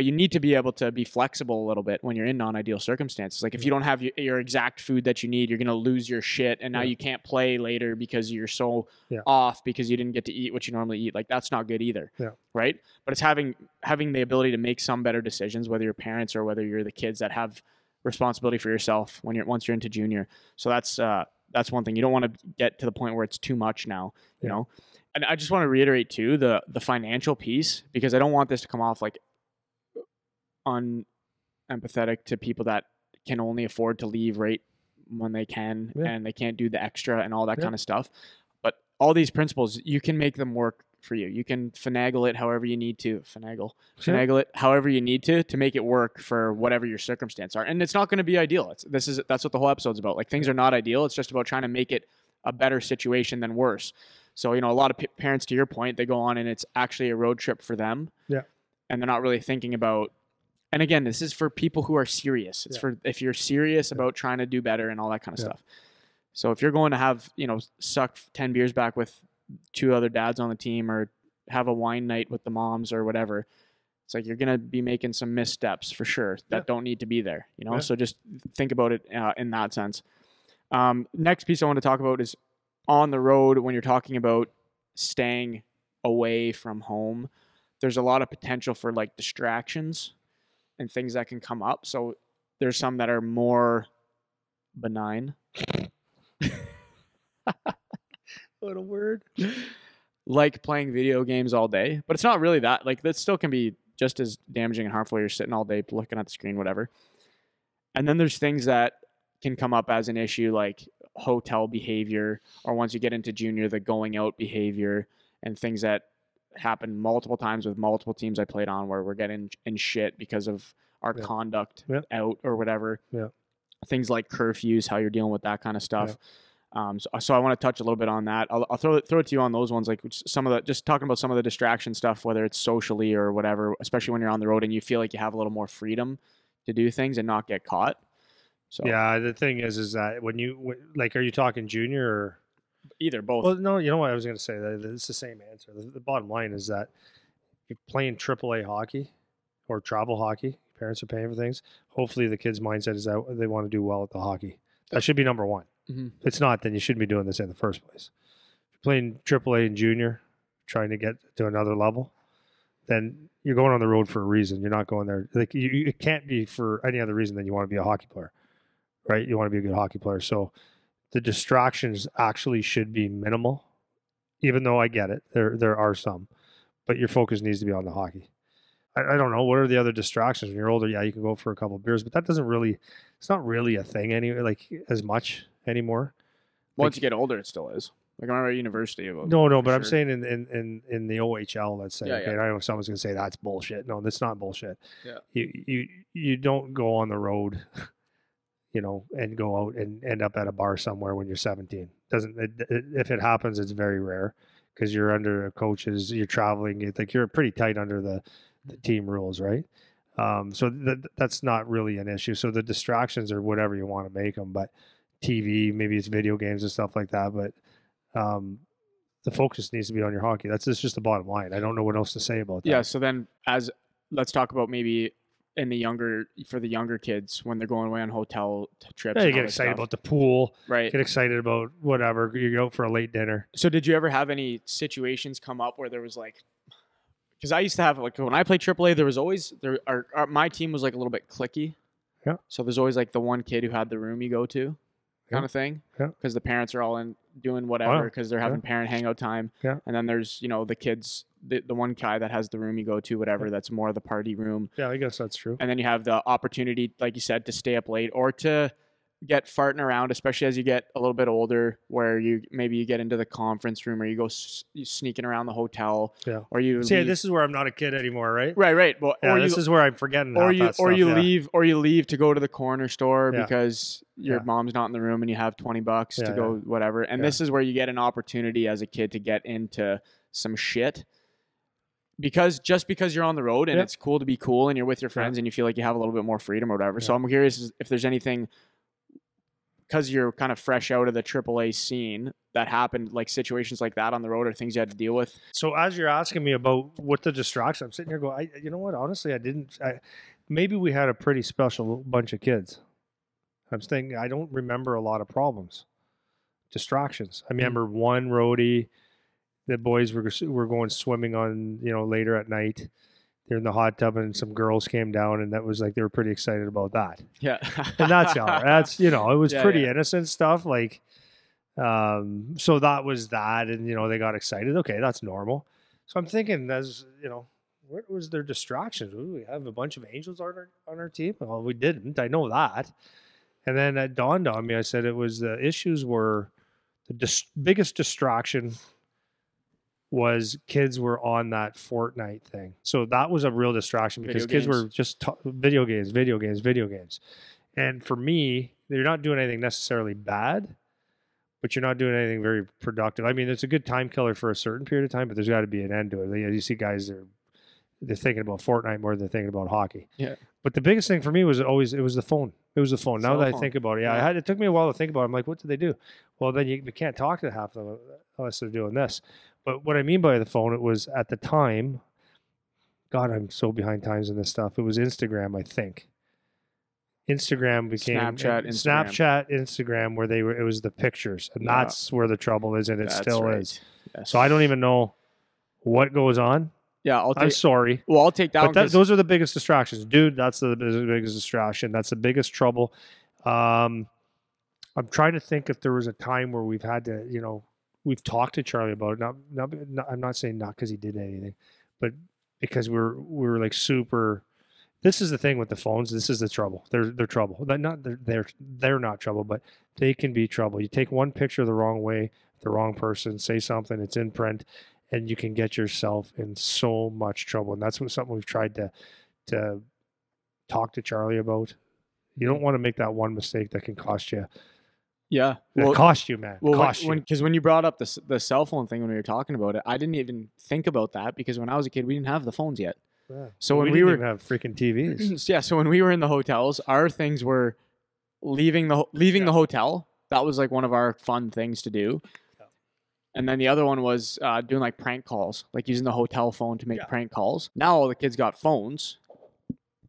S1: But you need to be able to be flexible a little bit when you're in non-ideal circumstances. Like if you don't have your, your exact food that you need, you're gonna lose your shit, and now
S2: Yeah.
S1: you can't play later because you're so
S2: Yeah.
S1: off because you didn't get to eat what you normally eat. Like that's not good either.
S2: Yeah.
S1: Right. But it's having having the ability to make some better decisions, whether you're parents or whether you're the kids that have responsibility for yourself when you're once you're into junior. So that's uh that's one thing. You don't want to get to the point where it's too much now. You know. And I just want to reiterate too the the financial piece because I don't want this to come off like unempathetic to people that can only afford to leave right when they can
S2: Yeah.
S1: and they can't do the extra and all that
S2: Yeah.
S1: kind of stuff. But all these principles, you can make them work for you. You can finagle it however you need to. Finagle,
S2: Sure.
S1: finagle it however you need to to make it work for whatever your circumstance are. And it's not going to be ideal. It's this is that's what the whole episode's about. Like things are not ideal. It's just about trying to make it a better situation than worse. So you know, a lot of p- parents, to your point, they go on and it's actually a road trip for them.
S2: Yeah.
S1: And they're not really thinking about. And again, this is for people who are serious. It's
S2: Yeah.
S1: for if you're serious about trying to do better and all that kind of
S2: Yeah.
S1: stuff. So if you're going to have you know suck ten beers back with two other dads on the team or have a wine night with the moms or whatever, it's like you're gonna be making some missteps for sure that
S2: Yeah.
S1: don't need to be there. You know,
S2: Yeah.
S1: so just think about it uh, in that sense. Um, next piece I want to talk about is on the road when you're talking about staying away from home. There's a lot of potential for like distractions and things that can come up. So there's some that are more benign.
S2: what a word.
S1: like playing video games all day, but it's not really that. Like that still can be just as damaging and harmful. You're sitting all day looking at the screen, whatever. And then there's things that can come up as an issue like hotel behavior, or once you get into junior, the going out behavior and things that happen multiple times with multiple teams I played on where we're getting in shit because of our
S2: Yeah.
S1: conduct
S2: Yeah.
S1: out or whatever.
S2: Yeah.
S1: Things like curfews, how you're dealing with that kind of stuff. Um, so, so I want to touch a little bit on that. I'll, I'll throw it, throw it to you on those ones, like some of the just talking about some of the distraction stuff, whether it's socially or whatever. Especially when you're on the road and you feel like you have a little more freedom to do things and not get caught. So
S2: Yeah, the thing is, is that when you like, are you talking junior or?
S1: Either both.
S2: Well, no, you know what I was going to say. That it's the same answer. The, the bottom line is that you're playing AAA hockey or travel hockey. Parents are paying for things. Hopefully, the kids' mindset is that they want to do well at the hockey. That should be number one.
S1: Mhm.
S2: If it's not, then you shouldn't be doing this in the first place. If you're playing AAA and junior, trying to get to another level, then you're going on the road for a reason. You're not going there like you. you- It can't be for any other reason than you want to be a hockey player, right? You want to be a good hockey player. So the distractions actually should be minimal, even though I get it. There there are some, but your focus needs to be on the hockey. I, I don't know what are the other distractions when you're older. Yeah, you can go for a couple beers, but that doesn't really. It's not really a thing anyway, like as much anymore.
S1: Once
S2: like-
S1: you get older, it still is. Like I remember at university. it was-
S2: No, no, but I'm saying in, in, in, in the OHL, let's say,
S1: Yeah,
S2: okay,
S1: yeah.
S2: I know if someone's gonna say that's bullshit. No, that's not bullshit.
S1: Yeah.
S2: You you you don't go on the road, you know, and go out and end up at a bar somewhere when you're 17. Doesn't it, it, if it happens, it's very rare because you're under coaches, you're traveling, it's like you're pretty tight under the, the team rules, right? Um, so th- that's not really an issue. So the distractions are whatever you want to make them, but TV, maybe it's video games and stuff like that, but um, the focus needs to be on your hockey. That's just, just the bottom line. I don't know what else to say about that.
S1: Yeah. So then, as let's talk about maybe in the younger for the younger kids when they're going away on hotel trips.
S2: Yeah, you get excited
S1: stuff.
S2: about the pool,
S1: right.
S2: get excited about whatever. You go for a late dinner.
S1: So did you ever have any situations come up where there was like, because I used to have like when I played AAA, there was always there. Our, our my team was like a little bit clicky.
S2: Yeah.
S1: So there's always like the one kid who had the room you go to, kind
S2: Yeah.
S1: of thing.
S2: Yeah.
S1: Because the parents are all in doing whatever because they're
S2: Yeah.
S1: having parent hangout time.
S2: Yeah.
S1: And then there's you know the kids, the the one guy that has the room you go to, whatever.
S2: Yeah.
S1: That's more of the party room.
S2: Yeah, I guess that's true.
S1: and then you have the opportunity, like you said, to stay up late or to get farting around, especially as you get a little bit older, where you maybe you get into the conference room or you go s- sneaking around the hotel,
S2: Yeah.
S1: or you
S2: See,
S1: leave-
S2: this is where I'm not a kid anymore, right?
S1: right, right, well,
S2: Yeah,
S1: or
S2: this
S1: you
S2: is where I'm forgetting.
S1: or you
S2: that
S1: or
S2: stuff,
S1: you
S2: yeah.
S1: leave or you leave to go to the corner store
S2: Yeah.
S1: because your mom's not in the room and you have 20 bucks to go whatever and this is where you get an opportunity as a kid to get into some shit because just because you're on the road and it's cool to be cool and you're with your friends and you feel like you have a little bit more freedom or whatever so i'm curious if there's anything because you're kind of fresh out of the AAA scene that happened like situations like that on the road or things you had to deal with
S2: So as you're asking me about what the distraction, I'm sitting here going, I, you know what? Honestly, I didn't. I, maybe we had a pretty special bunch of kids. I'm thinking I don't remember a lot of problems, distractions. I hmm. remember one roadie. The boys were were going swimming on you know later at night. They're in the hot tub and some girls came down and that was like they were pretty excited about that.
S1: yeah
S2: And that's all. That's you know it was
S1: Yeah,
S2: pretty
S1: yeah.
S2: innocent stuff like. Um, so that was that, and you know they got excited. Okay, that's normal. So I'm thinking, as you know, what was their distractions? Ooh, we have a bunch of angels on our on our team. Well, we didn't. I know that. And then it dawned on me. I said it was the issues were the dis- biggest distraction was kids were on that Fortnite thing. So that was a real distraction because kids were just ta- video games, video games, video games. And for me, they're not doing anything necessarily bad, but you're not doing anything very productive. I mean, it's a good time killer for a certain period of time, but there's got to be an end to it. You, know, you see guys that are they're thinking about Fortnite more than they're thinking about hockey.
S1: Yeah.
S2: But the biggest thing for me was always it was the phone. It was the phone. now
S1: Cell
S2: that I think about it, yeah, I
S1: Yeah.
S2: had it took me a while to think about. it. I'm like, what did they do? Well, then you, you can't talk to half of them unless they're doing this. But what I mean by the phone, it was at the time. God, I'm so behind times in this stuff. It was Instagram, I think. Instagram became
S1: Snapchat, Instagram.
S2: Snapchat, Instagram, where they were. It was the pictures, and
S1: Yeah.
S2: that's where the trouble is, and it
S1: That's
S2: still
S1: right.
S2: is.
S1: Yes.
S2: So I don't even know what goes on.
S1: yeah i'll
S2: I'm sorry,
S1: well i'll take that
S2: but
S1: one
S2: that, those are the biggest distractions, dude. That's the biggest distraction. That's the biggest trouble. Um, I'm trying to think if there was a time where we've had to, you know, we've talked to Charlie about it. Not, not, not I'm not saying not because he did anything, but because we're we're like super. This is the thing with the phones. This is the trouble. They're they're trouble. They're not they're they're they're not trouble, but they can be trouble. You take one picture the wrong way, the wrong person, say something, it's in print, and you can get yourself in so much trouble. And that's what something we've tried to to talk to Charlie about. You don't want to make that one mistake that can cost you.
S1: Yeah. Well,
S2: cost you, man.
S1: well,
S2: cost
S1: when
S2: you.
S1: because when, you brought up the the cell phone thing when we were talking about it, I didn't even think about that because when I was a kid, we didn't have the phones yet.
S2: Yeah.
S1: So when we
S2: didn't
S1: were-
S2: have freaking TVs.
S1: yeah. So when we were in the hotels, our things were leaving the leaving the hotel. That was like one of our fun things to do.
S2: Yeah.
S1: And then the other one was uh, doing like prank calls, like using the hotel phone to make
S2: Yeah.
S1: prank calls. Now all the kids got phones,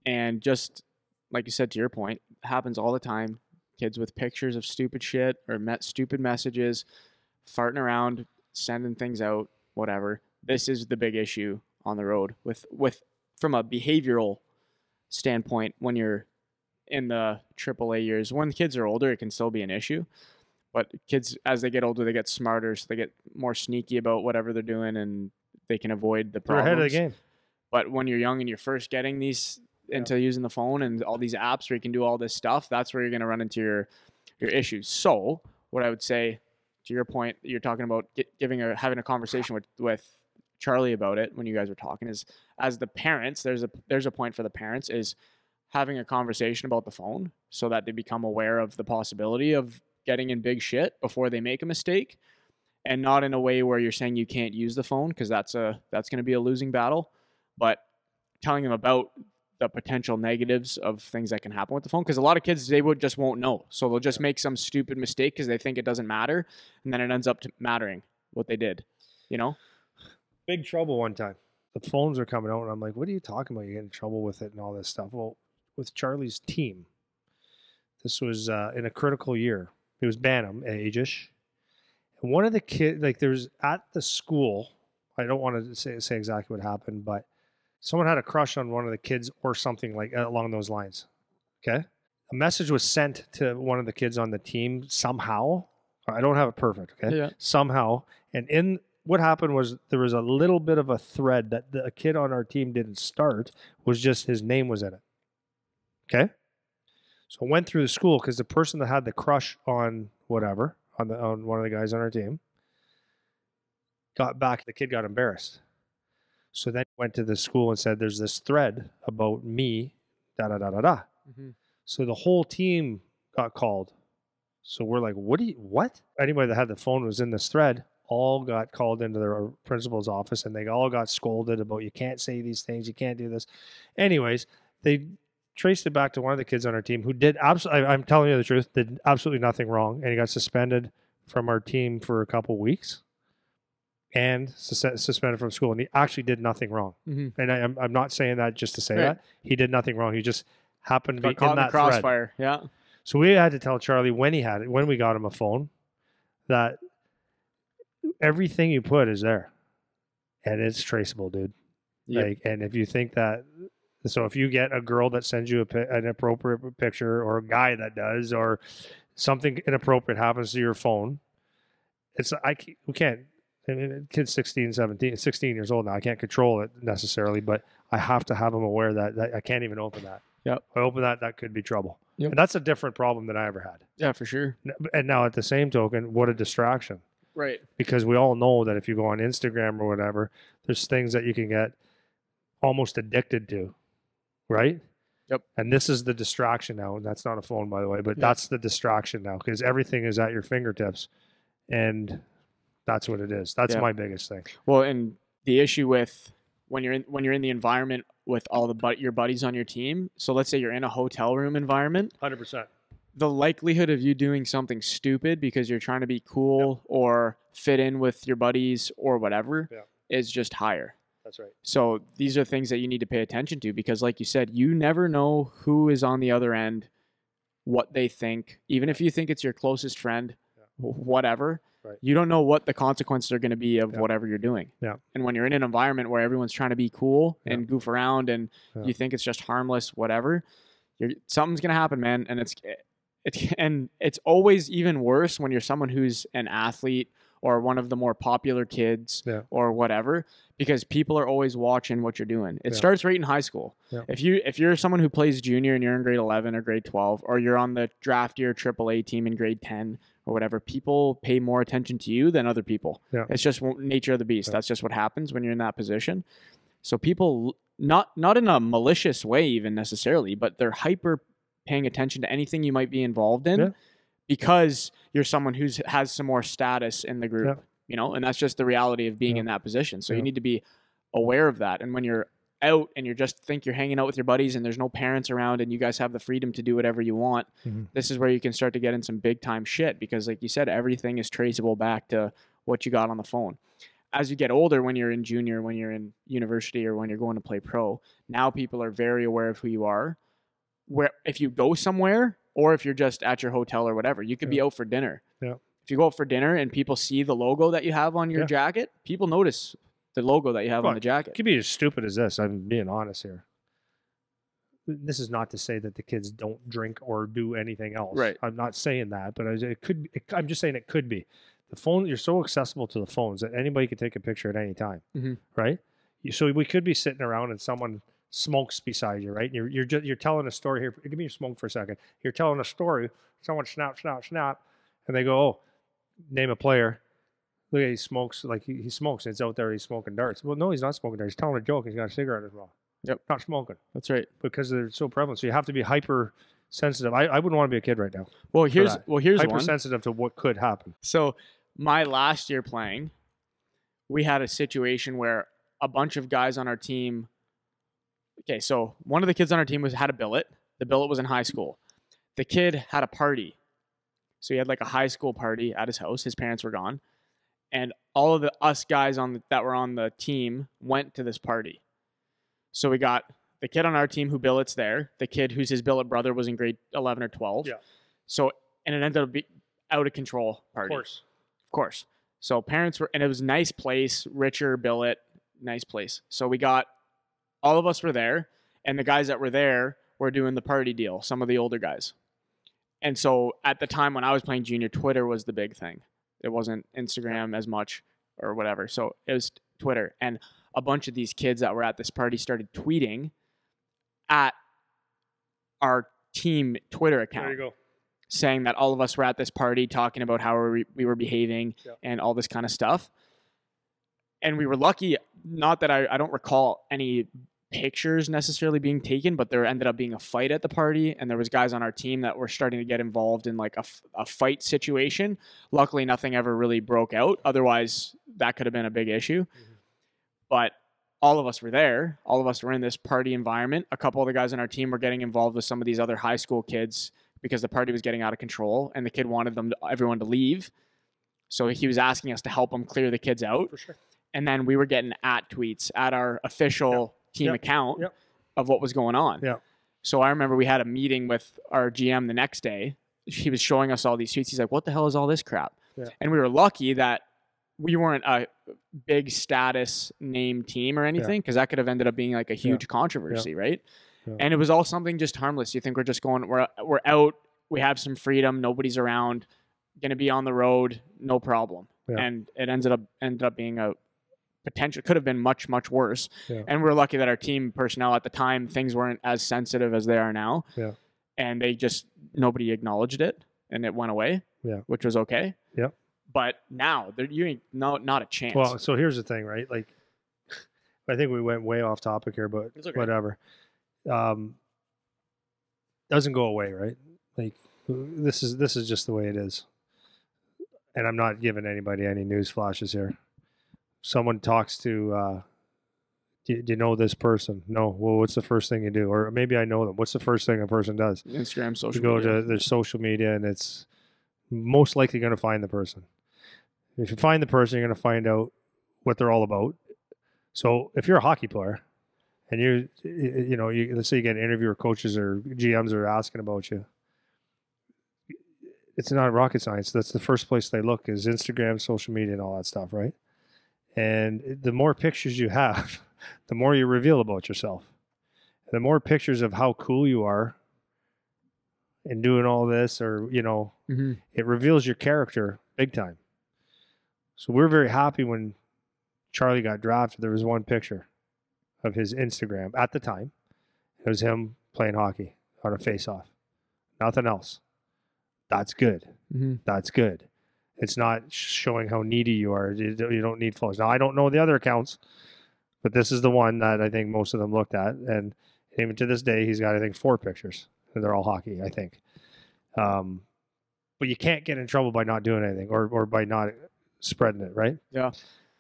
S1: and just like you said to your point, happens all the time. Kids with pictures of stupid shit or met stupid messages, farting around, sending things out, whatever. This is the big issue on the road with with from a behavioral standpoint when you're in the AAA years. When kids are older, it can still be an issue. But kids, as they get older, they get smarter, so they get more sneaky about whatever they're doing, and they can avoid the
S2: They're
S1: problems.
S2: ahead of the game.
S1: But when you're young and you're first getting these into using the phone and all these apps where you can do all this stuff, that's where you're going to run into your your issues. So, what I would say to your point, you're talking about gi- giving a having a conversation with with Charlie about it when you guys were talking is as the parents, there's a there's a point for the parents is having a conversation about the phone so that they become aware of the possibility of getting in big shit before they make a mistake and not in a way where you're saying you can't use the phone because that's a that's going to be a losing battle but telling them about the potential negatives of things that can happen with the phone because a lot of kids they would just won't know so they'll just make some stupid mistake because they think it doesn't matter and then it ends up mattering what they did you know
S2: Big trouble one time. The phones are coming out, and I'm like, "What are you talking about? You get in trouble with it and all this stuff." Well, with Charlie's team, this was uh, in a critical year. It was Bantam age-ish, and one of the kids, like, there's at the school. I don't want to say say exactly what happened, but someone had a crush on one of the kids or something like uh, along those lines. Okay, a message was sent to one of the kids on the team somehow. I don't have it perfect. Okay,
S1: yeah
S2: somehow. And in what happened was there was a little bit of a thread that the a kid on our team didn't start was just his name was in it. Okay. So I went through the school because the person that had the crush on whatever on the on one of the guys on our team got back. The kid got embarrassed. So then he went to the school and said, "There's this thread about me." Da da da da da. Mm-hmm. So the whole team got called. So we're like, what do you, what? Anybody that had the phone was in this thread, all got called into their principal's office and they all got scolded about you can't say these things, you can't do this. Anyways, they traced it back to one of the kids on our team who did absolutely, I'm telling you the truth, did absolutely nothing wrong. And he got suspended from our team for a couple weeks and sus- suspended from school. And he actually did nothing wrong.
S1: mm-hmm.
S2: And I, I'm, I'm not saying that just to say
S1: Right.
S2: that. He did nothing wrong. He just happened to
S1: got
S2: be in that thread.
S1: crossfire yeah
S2: So we had to tell Charlie when he had it, when we got him a phone, that everything you put is there, and it's traceable, dude.
S1: Yep.
S2: Like, and if you think that, so if you get a girl that sends you a, an appropriate picture, or a guy that does, or something inappropriate happens to your phone, it's I we can't. I mean, kid's 16, 17, 16 years old now. I can't control it necessarily, but I have to have them aware that, that I can't even open that.
S1: Yep.
S2: If I open that, that could be trouble.
S1: Yep.
S2: And that's a different problem than I ever had.
S1: yeah for sure
S2: And now, at the same token, what a distraction.
S1: right
S2: Because we all know that if you go on Instagram or whatever, there's things that you can get almost addicted to, right?
S1: Yep.
S2: And this is the distraction now. And that's not a phone, by the way, but
S1: Yep.
S2: that's the distraction now because everything is at your fingertips. And that's what it is. That's
S1: Yeah.
S2: my biggest thing.
S1: Well, and the issue with when you're in when you're in the environment with all the but your buddies on your team. So let's say you're in a hotel room environment,
S2: 100%.
S1: the likelihood of you doing something stupid because you're trying to be cool or fit in with your buddies or whatever is just higher.
S2: That's right.
S1: So these are things that you need to pay attention to because like you said, you never know who is on the other end, what they think, even if you think it's your closest friend,
S2: Yeah.
S1: wh- whatever.
S2: Right.
S1: You don't know what the consequences are going to be of
S2: Yeah.
S1: whatever you're doing.
S2: Yeah.
S1: And when you're in an environment where everyone's trying to be cool
S2: Yeah.
S1: and goof around and
S2: Yeah.
S1: you think it's just harmless, whatever, you're, something's going to happen, man. And it's eh, it, and it's always even worse when you're someone who's an athlete or one of the more popular kids
S2: Yeah.
S1: or whatever because people are always watching what you're doing. It
S2: Yeah.
S1: starts right in high school.
S2: Yeah.
S1: If you if you're someone who plays junior and you're in grade 11 or grade 12 or you're on the draft year AAA team in grade 10 or whatever, people pay more attention to you than other people.
S2: Yeah.
S1: It's just nature of the beast.
S2: Yeah.
S1: That's just what happens when you're in that position. So people not not in a malicious way even necessarily, but they're hyper paying attention to anything you might be involved in
S2: Yeah.
S1: because you're someone who's has some more status in the group, you know, and that's just the reality of being in that position. So you need to be aware of that. And when you're out and you're just think you're hanging out with your buddies and there's no parents around and you guys have the freedom to do whatever you want,
S2: Mhm.
S1: this is where you can start to get in some big time shit because like you said everything is traceable back to what you got on the phone. As you get older when you're in junior, when you're in university or when you're going to play pro, now people are very aware of who you are. Where if you go somewhere or if you're just at your hotel or whatever, you could be out for dinner.
S2: Yeah.
S1: If you go out for dinner and people see the logo that you have on your
S2: Yeah.
S1: jacket, people notice the logo that you have on the
S2: It
S1: jacket.
S2: could be as stupid as this. I'm being honest here. This is not to say that the kids don't drink or do anything else.
S1: Right.
S2: I'm not saying that, but it could. It, I'm just saying it could be. The phone. You're so accessible to the phones that anybody can take a picture at any time.
S1: Mhm.
S2: Right. So we could be sitting around and someone smokes beside you. Right. And you're you're just you're telling a story here. Give me your smoke for a second. You're telling a story. Someone snap snap snap, and they go, "Oh, name a player." Look, at he smokes like he, he smokes. It's out there. He's smoking darts. Well, no, he's not smoking darts. He's telling a joke. He's got a cigarette in his mouth.
S1: Yep.
S2: Not smoking
S1: That's right.
S2: because they're so prevalent. So you have to be hyper sensitive. I, I wouldn't want to be a kid right now.
S1: Well, here's well here's one.
S2: Hypersensitive to what could happen.
S1: So my last year playing, we had a situation where a bunch of guys on our team. Okay, so one of the kids on our team was had a billet. The billet was in high school. The kid had a party, so he had like a high school party at his house. His parents were gone, and all of the us guys on the, that were on the team went to this party. So we got the kid on our team who billets there. The kid who's his billet brother was in grade eleven or twelve.
S2: Yeah.
S1: So and it ended up being out of control party. Of course. Of course. So parents were, and it was a nice place, richer billet, nice place. So we got, all of us were there, and the guys that were there were doing the party deal, some of the older guys. And so at the time when I was playing junior, Twitter was the big thing. It wasn't Instagram as much or whatever. So it was Twitter. And a bunch of these kids that were at this party started tweeting at our team Twitter account
S2: There you go.
S1: saying that all of us were at this party talking about how we, we were behaving
S2: Yeah.
S1: and all this kind of stuff. And we were lucky, not that I, I don't recall any pictures necessarily being taken, but there ended up being a fight at the party, and there was guys on our team that were starting to get involved in like a, a fight situation. Luckily, nothing ever really broke out. Otherwise, that could have been a big issue. Mm-hmm. But all of us were there. All of us were in this party environment. A couple of the guys on our team were getting involved with some of these other high school kids because the party was getting out of control and the kid wanted them to, everyone to leave. So he was asking us to help him clear the kids out.
S2: For sure.
S1: And then we were getting at tweets at our official team
S2: Yep.
S1: account
S2: Yep.
S1: of what was going on.
S2: Yeah.
S1: So I remember we had a meeting with our GM the next day. He was showing us all these tweets. He's like, "What the hell is all this crap?"
S2: Yeah.
S1: And we were lucky that we weren't a big status name team or anything because that could have ended up being like a huge controversy, right?
S2: Yeah.
S1: And it was all something just harmless. You think we're just going, we're we're out, we have some freedom, nobody's around, gonna be on the road, no problem.
S2: Yeah.
S1: And it ended up ended up being a potential could have been much much worse.
S2: Yeah.
S1: And we're lucky that our team personnel at the time things weren't as sensitive as they are now.
S2: Yeah.
S1: And they just nobody acknowledged it and it went away.
S2: Yeah.
S1: Which was okay.
S2: Yep.
S1: But now there you ain't no not a chance.
S2: Well, so here's the thing, right? Like, I think we went way off topic here, but
S1: okay.
S2: whatever. Um, doesn't go away, right? Like, this is this is just the way it is. And I'm not giving anybody any news flashes here. Someone talks to, uh, do, do you know this person? No. Well, what's the first thing you do? Or maybe I know them. What's the first thing a person does?
S1: Instagram, social
S2: you go
S1: media.
S2: to their social media and it's most likely going to find the person if you find the person you're going to find out what they're all about so if you're a hockey player and you you know you, let's say you get an interview or coaches or gms are asking about you it's not rocket science that's the first place they look is instagram social media and all that stuff right and the more pictures you have the more you reveal about yourself the more pictures of how cool you are and doing all this, or you know,
S1: Mm-hmm.
S2: it reveals your character big time. So we're very happy when Charlie got drafted. There was one picture of his Instagram at the time. It was him playing hockey on a face-off. Nothing else. That's good.
S1: Mm-hmm.
S2: That's good. It's not showing how needy you are. You don't need flows. Now I don't know the other accounts, but this is the one that I think most of them looked at, and even to this day, he's got I think four pictures. And they're all hockey, I think. Um, but you can't get in trouble by not doing anything or or by not spreading it, right?
S1: Yeah.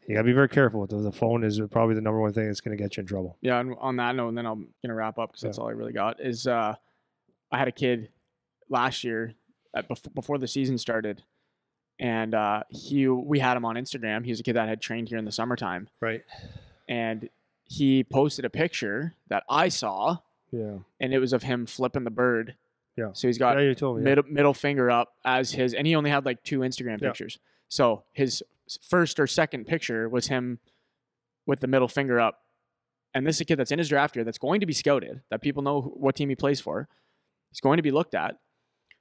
S2: You gotta be very careful. The phone is probably the number one thing that's going to get you in trouble.
S1: Yeah, and on that note, and then I'm gonna wrap up because that's all I really got. Is uh, I had a kid last year at before the season started, and uh, he we had him on Instagram. He was a kid that had trained here in the summertime,
S2: Right.
S1: and he posted a picture that I saw,
S2: Yeah.
S1: and it was of him flipping the bird.
S2: Yeah.
S1: So he's got
S2: yeah, me.
S1: middle middle finger up as his, and he only had like two Instagram
S2: Yeah.
S1: pictures. So his first or second picture was him with the middle finger up, and this is a kid that's in his draft year that's going to be scouted, that people know what team he plays for. He's going to be looked at.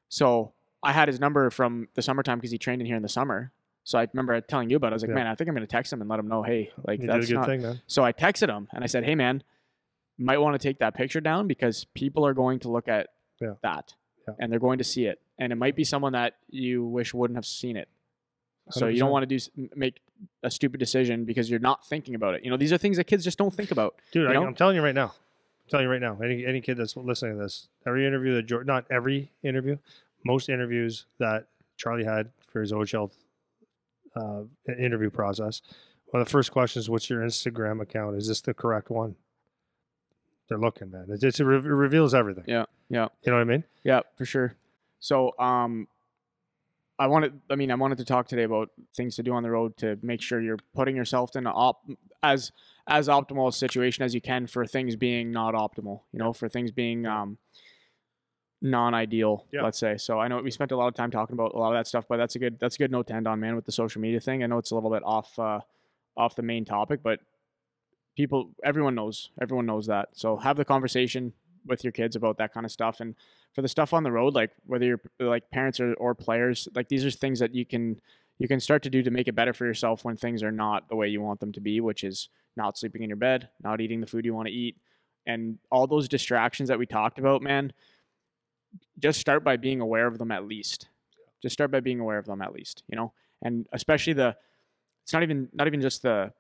S1: So I had his number from the summertime because he trained in here in the summer. So I remember telling you about. it. I was like,
S2: Yeah.
S1: man, I think I'm going to text him and let him know, hey, like
S2: you
S1: that's
S2: good
S1: not.
S2: thing, man.
S1: So I texted him and I said, "Hey man, might want to take that picture down because people are going to look at
S2: Yeah.
S1: that
S2: Yeah.
S1: and they're going to see it, and it might be someone that you wish wouldn't have seen it. So you
S2: 100%.
S1: don't want to do make a stupid decision because you're not thinking about it. You know, these are things that kids just don't think about.
S2: Dude, I,
S1: You?
S2: I'm telling you right now. I'm telling you right now. Any any kid that's listening to this, every interview that George, not every interview, most interviews that Charlie had for his OHL uh, interview process, one of the first questions, "What's your Instagram account? Is this the correct one?" They're looking, man. It, it's, it, re- it reveals everything.
S1: Yeah, yeah.
S2: You know what I mean?
S1: Yeah, for sure. So, um, I wanted, I mean, I wanted to talk today about things to do on the road to make sure you're putting yourself in a op as as optimal a situation as you can for things being not optimal. You know, for things being um, non-ideal.
S2: Yeah.
S1: Let's say. So I know we spent a lot of time talking about a lot of that stuff, but that's a good that's a good note to end on, man. With the social media thing, I know it's a little bit off uh, off the main topic, but people, everyone knows, everyone knows that. So have the conversation with your kids about that kind of stuff and for the stuff on the road, like whether you're like parents or, or players, like these are things that you can you can start to do to make it better for yourself when things are not the way you want them to be, which is not sleeping in your bed, not eating the food you want to eat, and all those distractions that we talked about, man. Just start by being aware of them at least. Just start by being aware of them at least, you know, and especially the. It's not even not even just the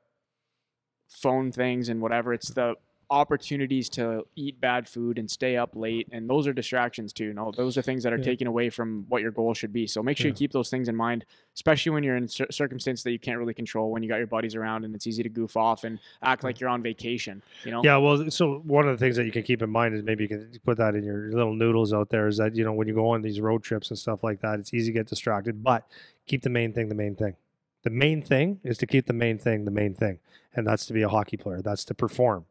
S1: phone things and whatever. It's the opportunities to eat bad food and stay up late and those are distractions too no those are things that are
S2: Yeah.
S1: taken away from what your goal should be so make sure you keep those things in mind especially when you're in cir- circumstances that you can't really control when you got your buddies around and it's easy to goof off and act like you're on vacation you know
S2: Yeah, well, so one of the things that you can keep in mind is maybe you can put that in your little noodles out there is that, you know, when you go on these road trips and stuff like that, it's easy to get distracted, but keep the main thing the main thing. The main thing is to keep the main thing the main thing, and that's to be a hockey player. That's to perform,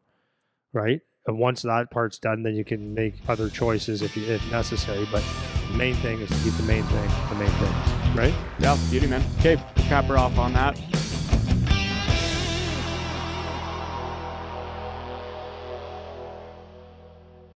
S2: right? And once that part's done, then you can make other choices if, you, if necessary, but the main thing is to keep the main thing the main thing, right?
S1: yeah beauty man okay cap her off on that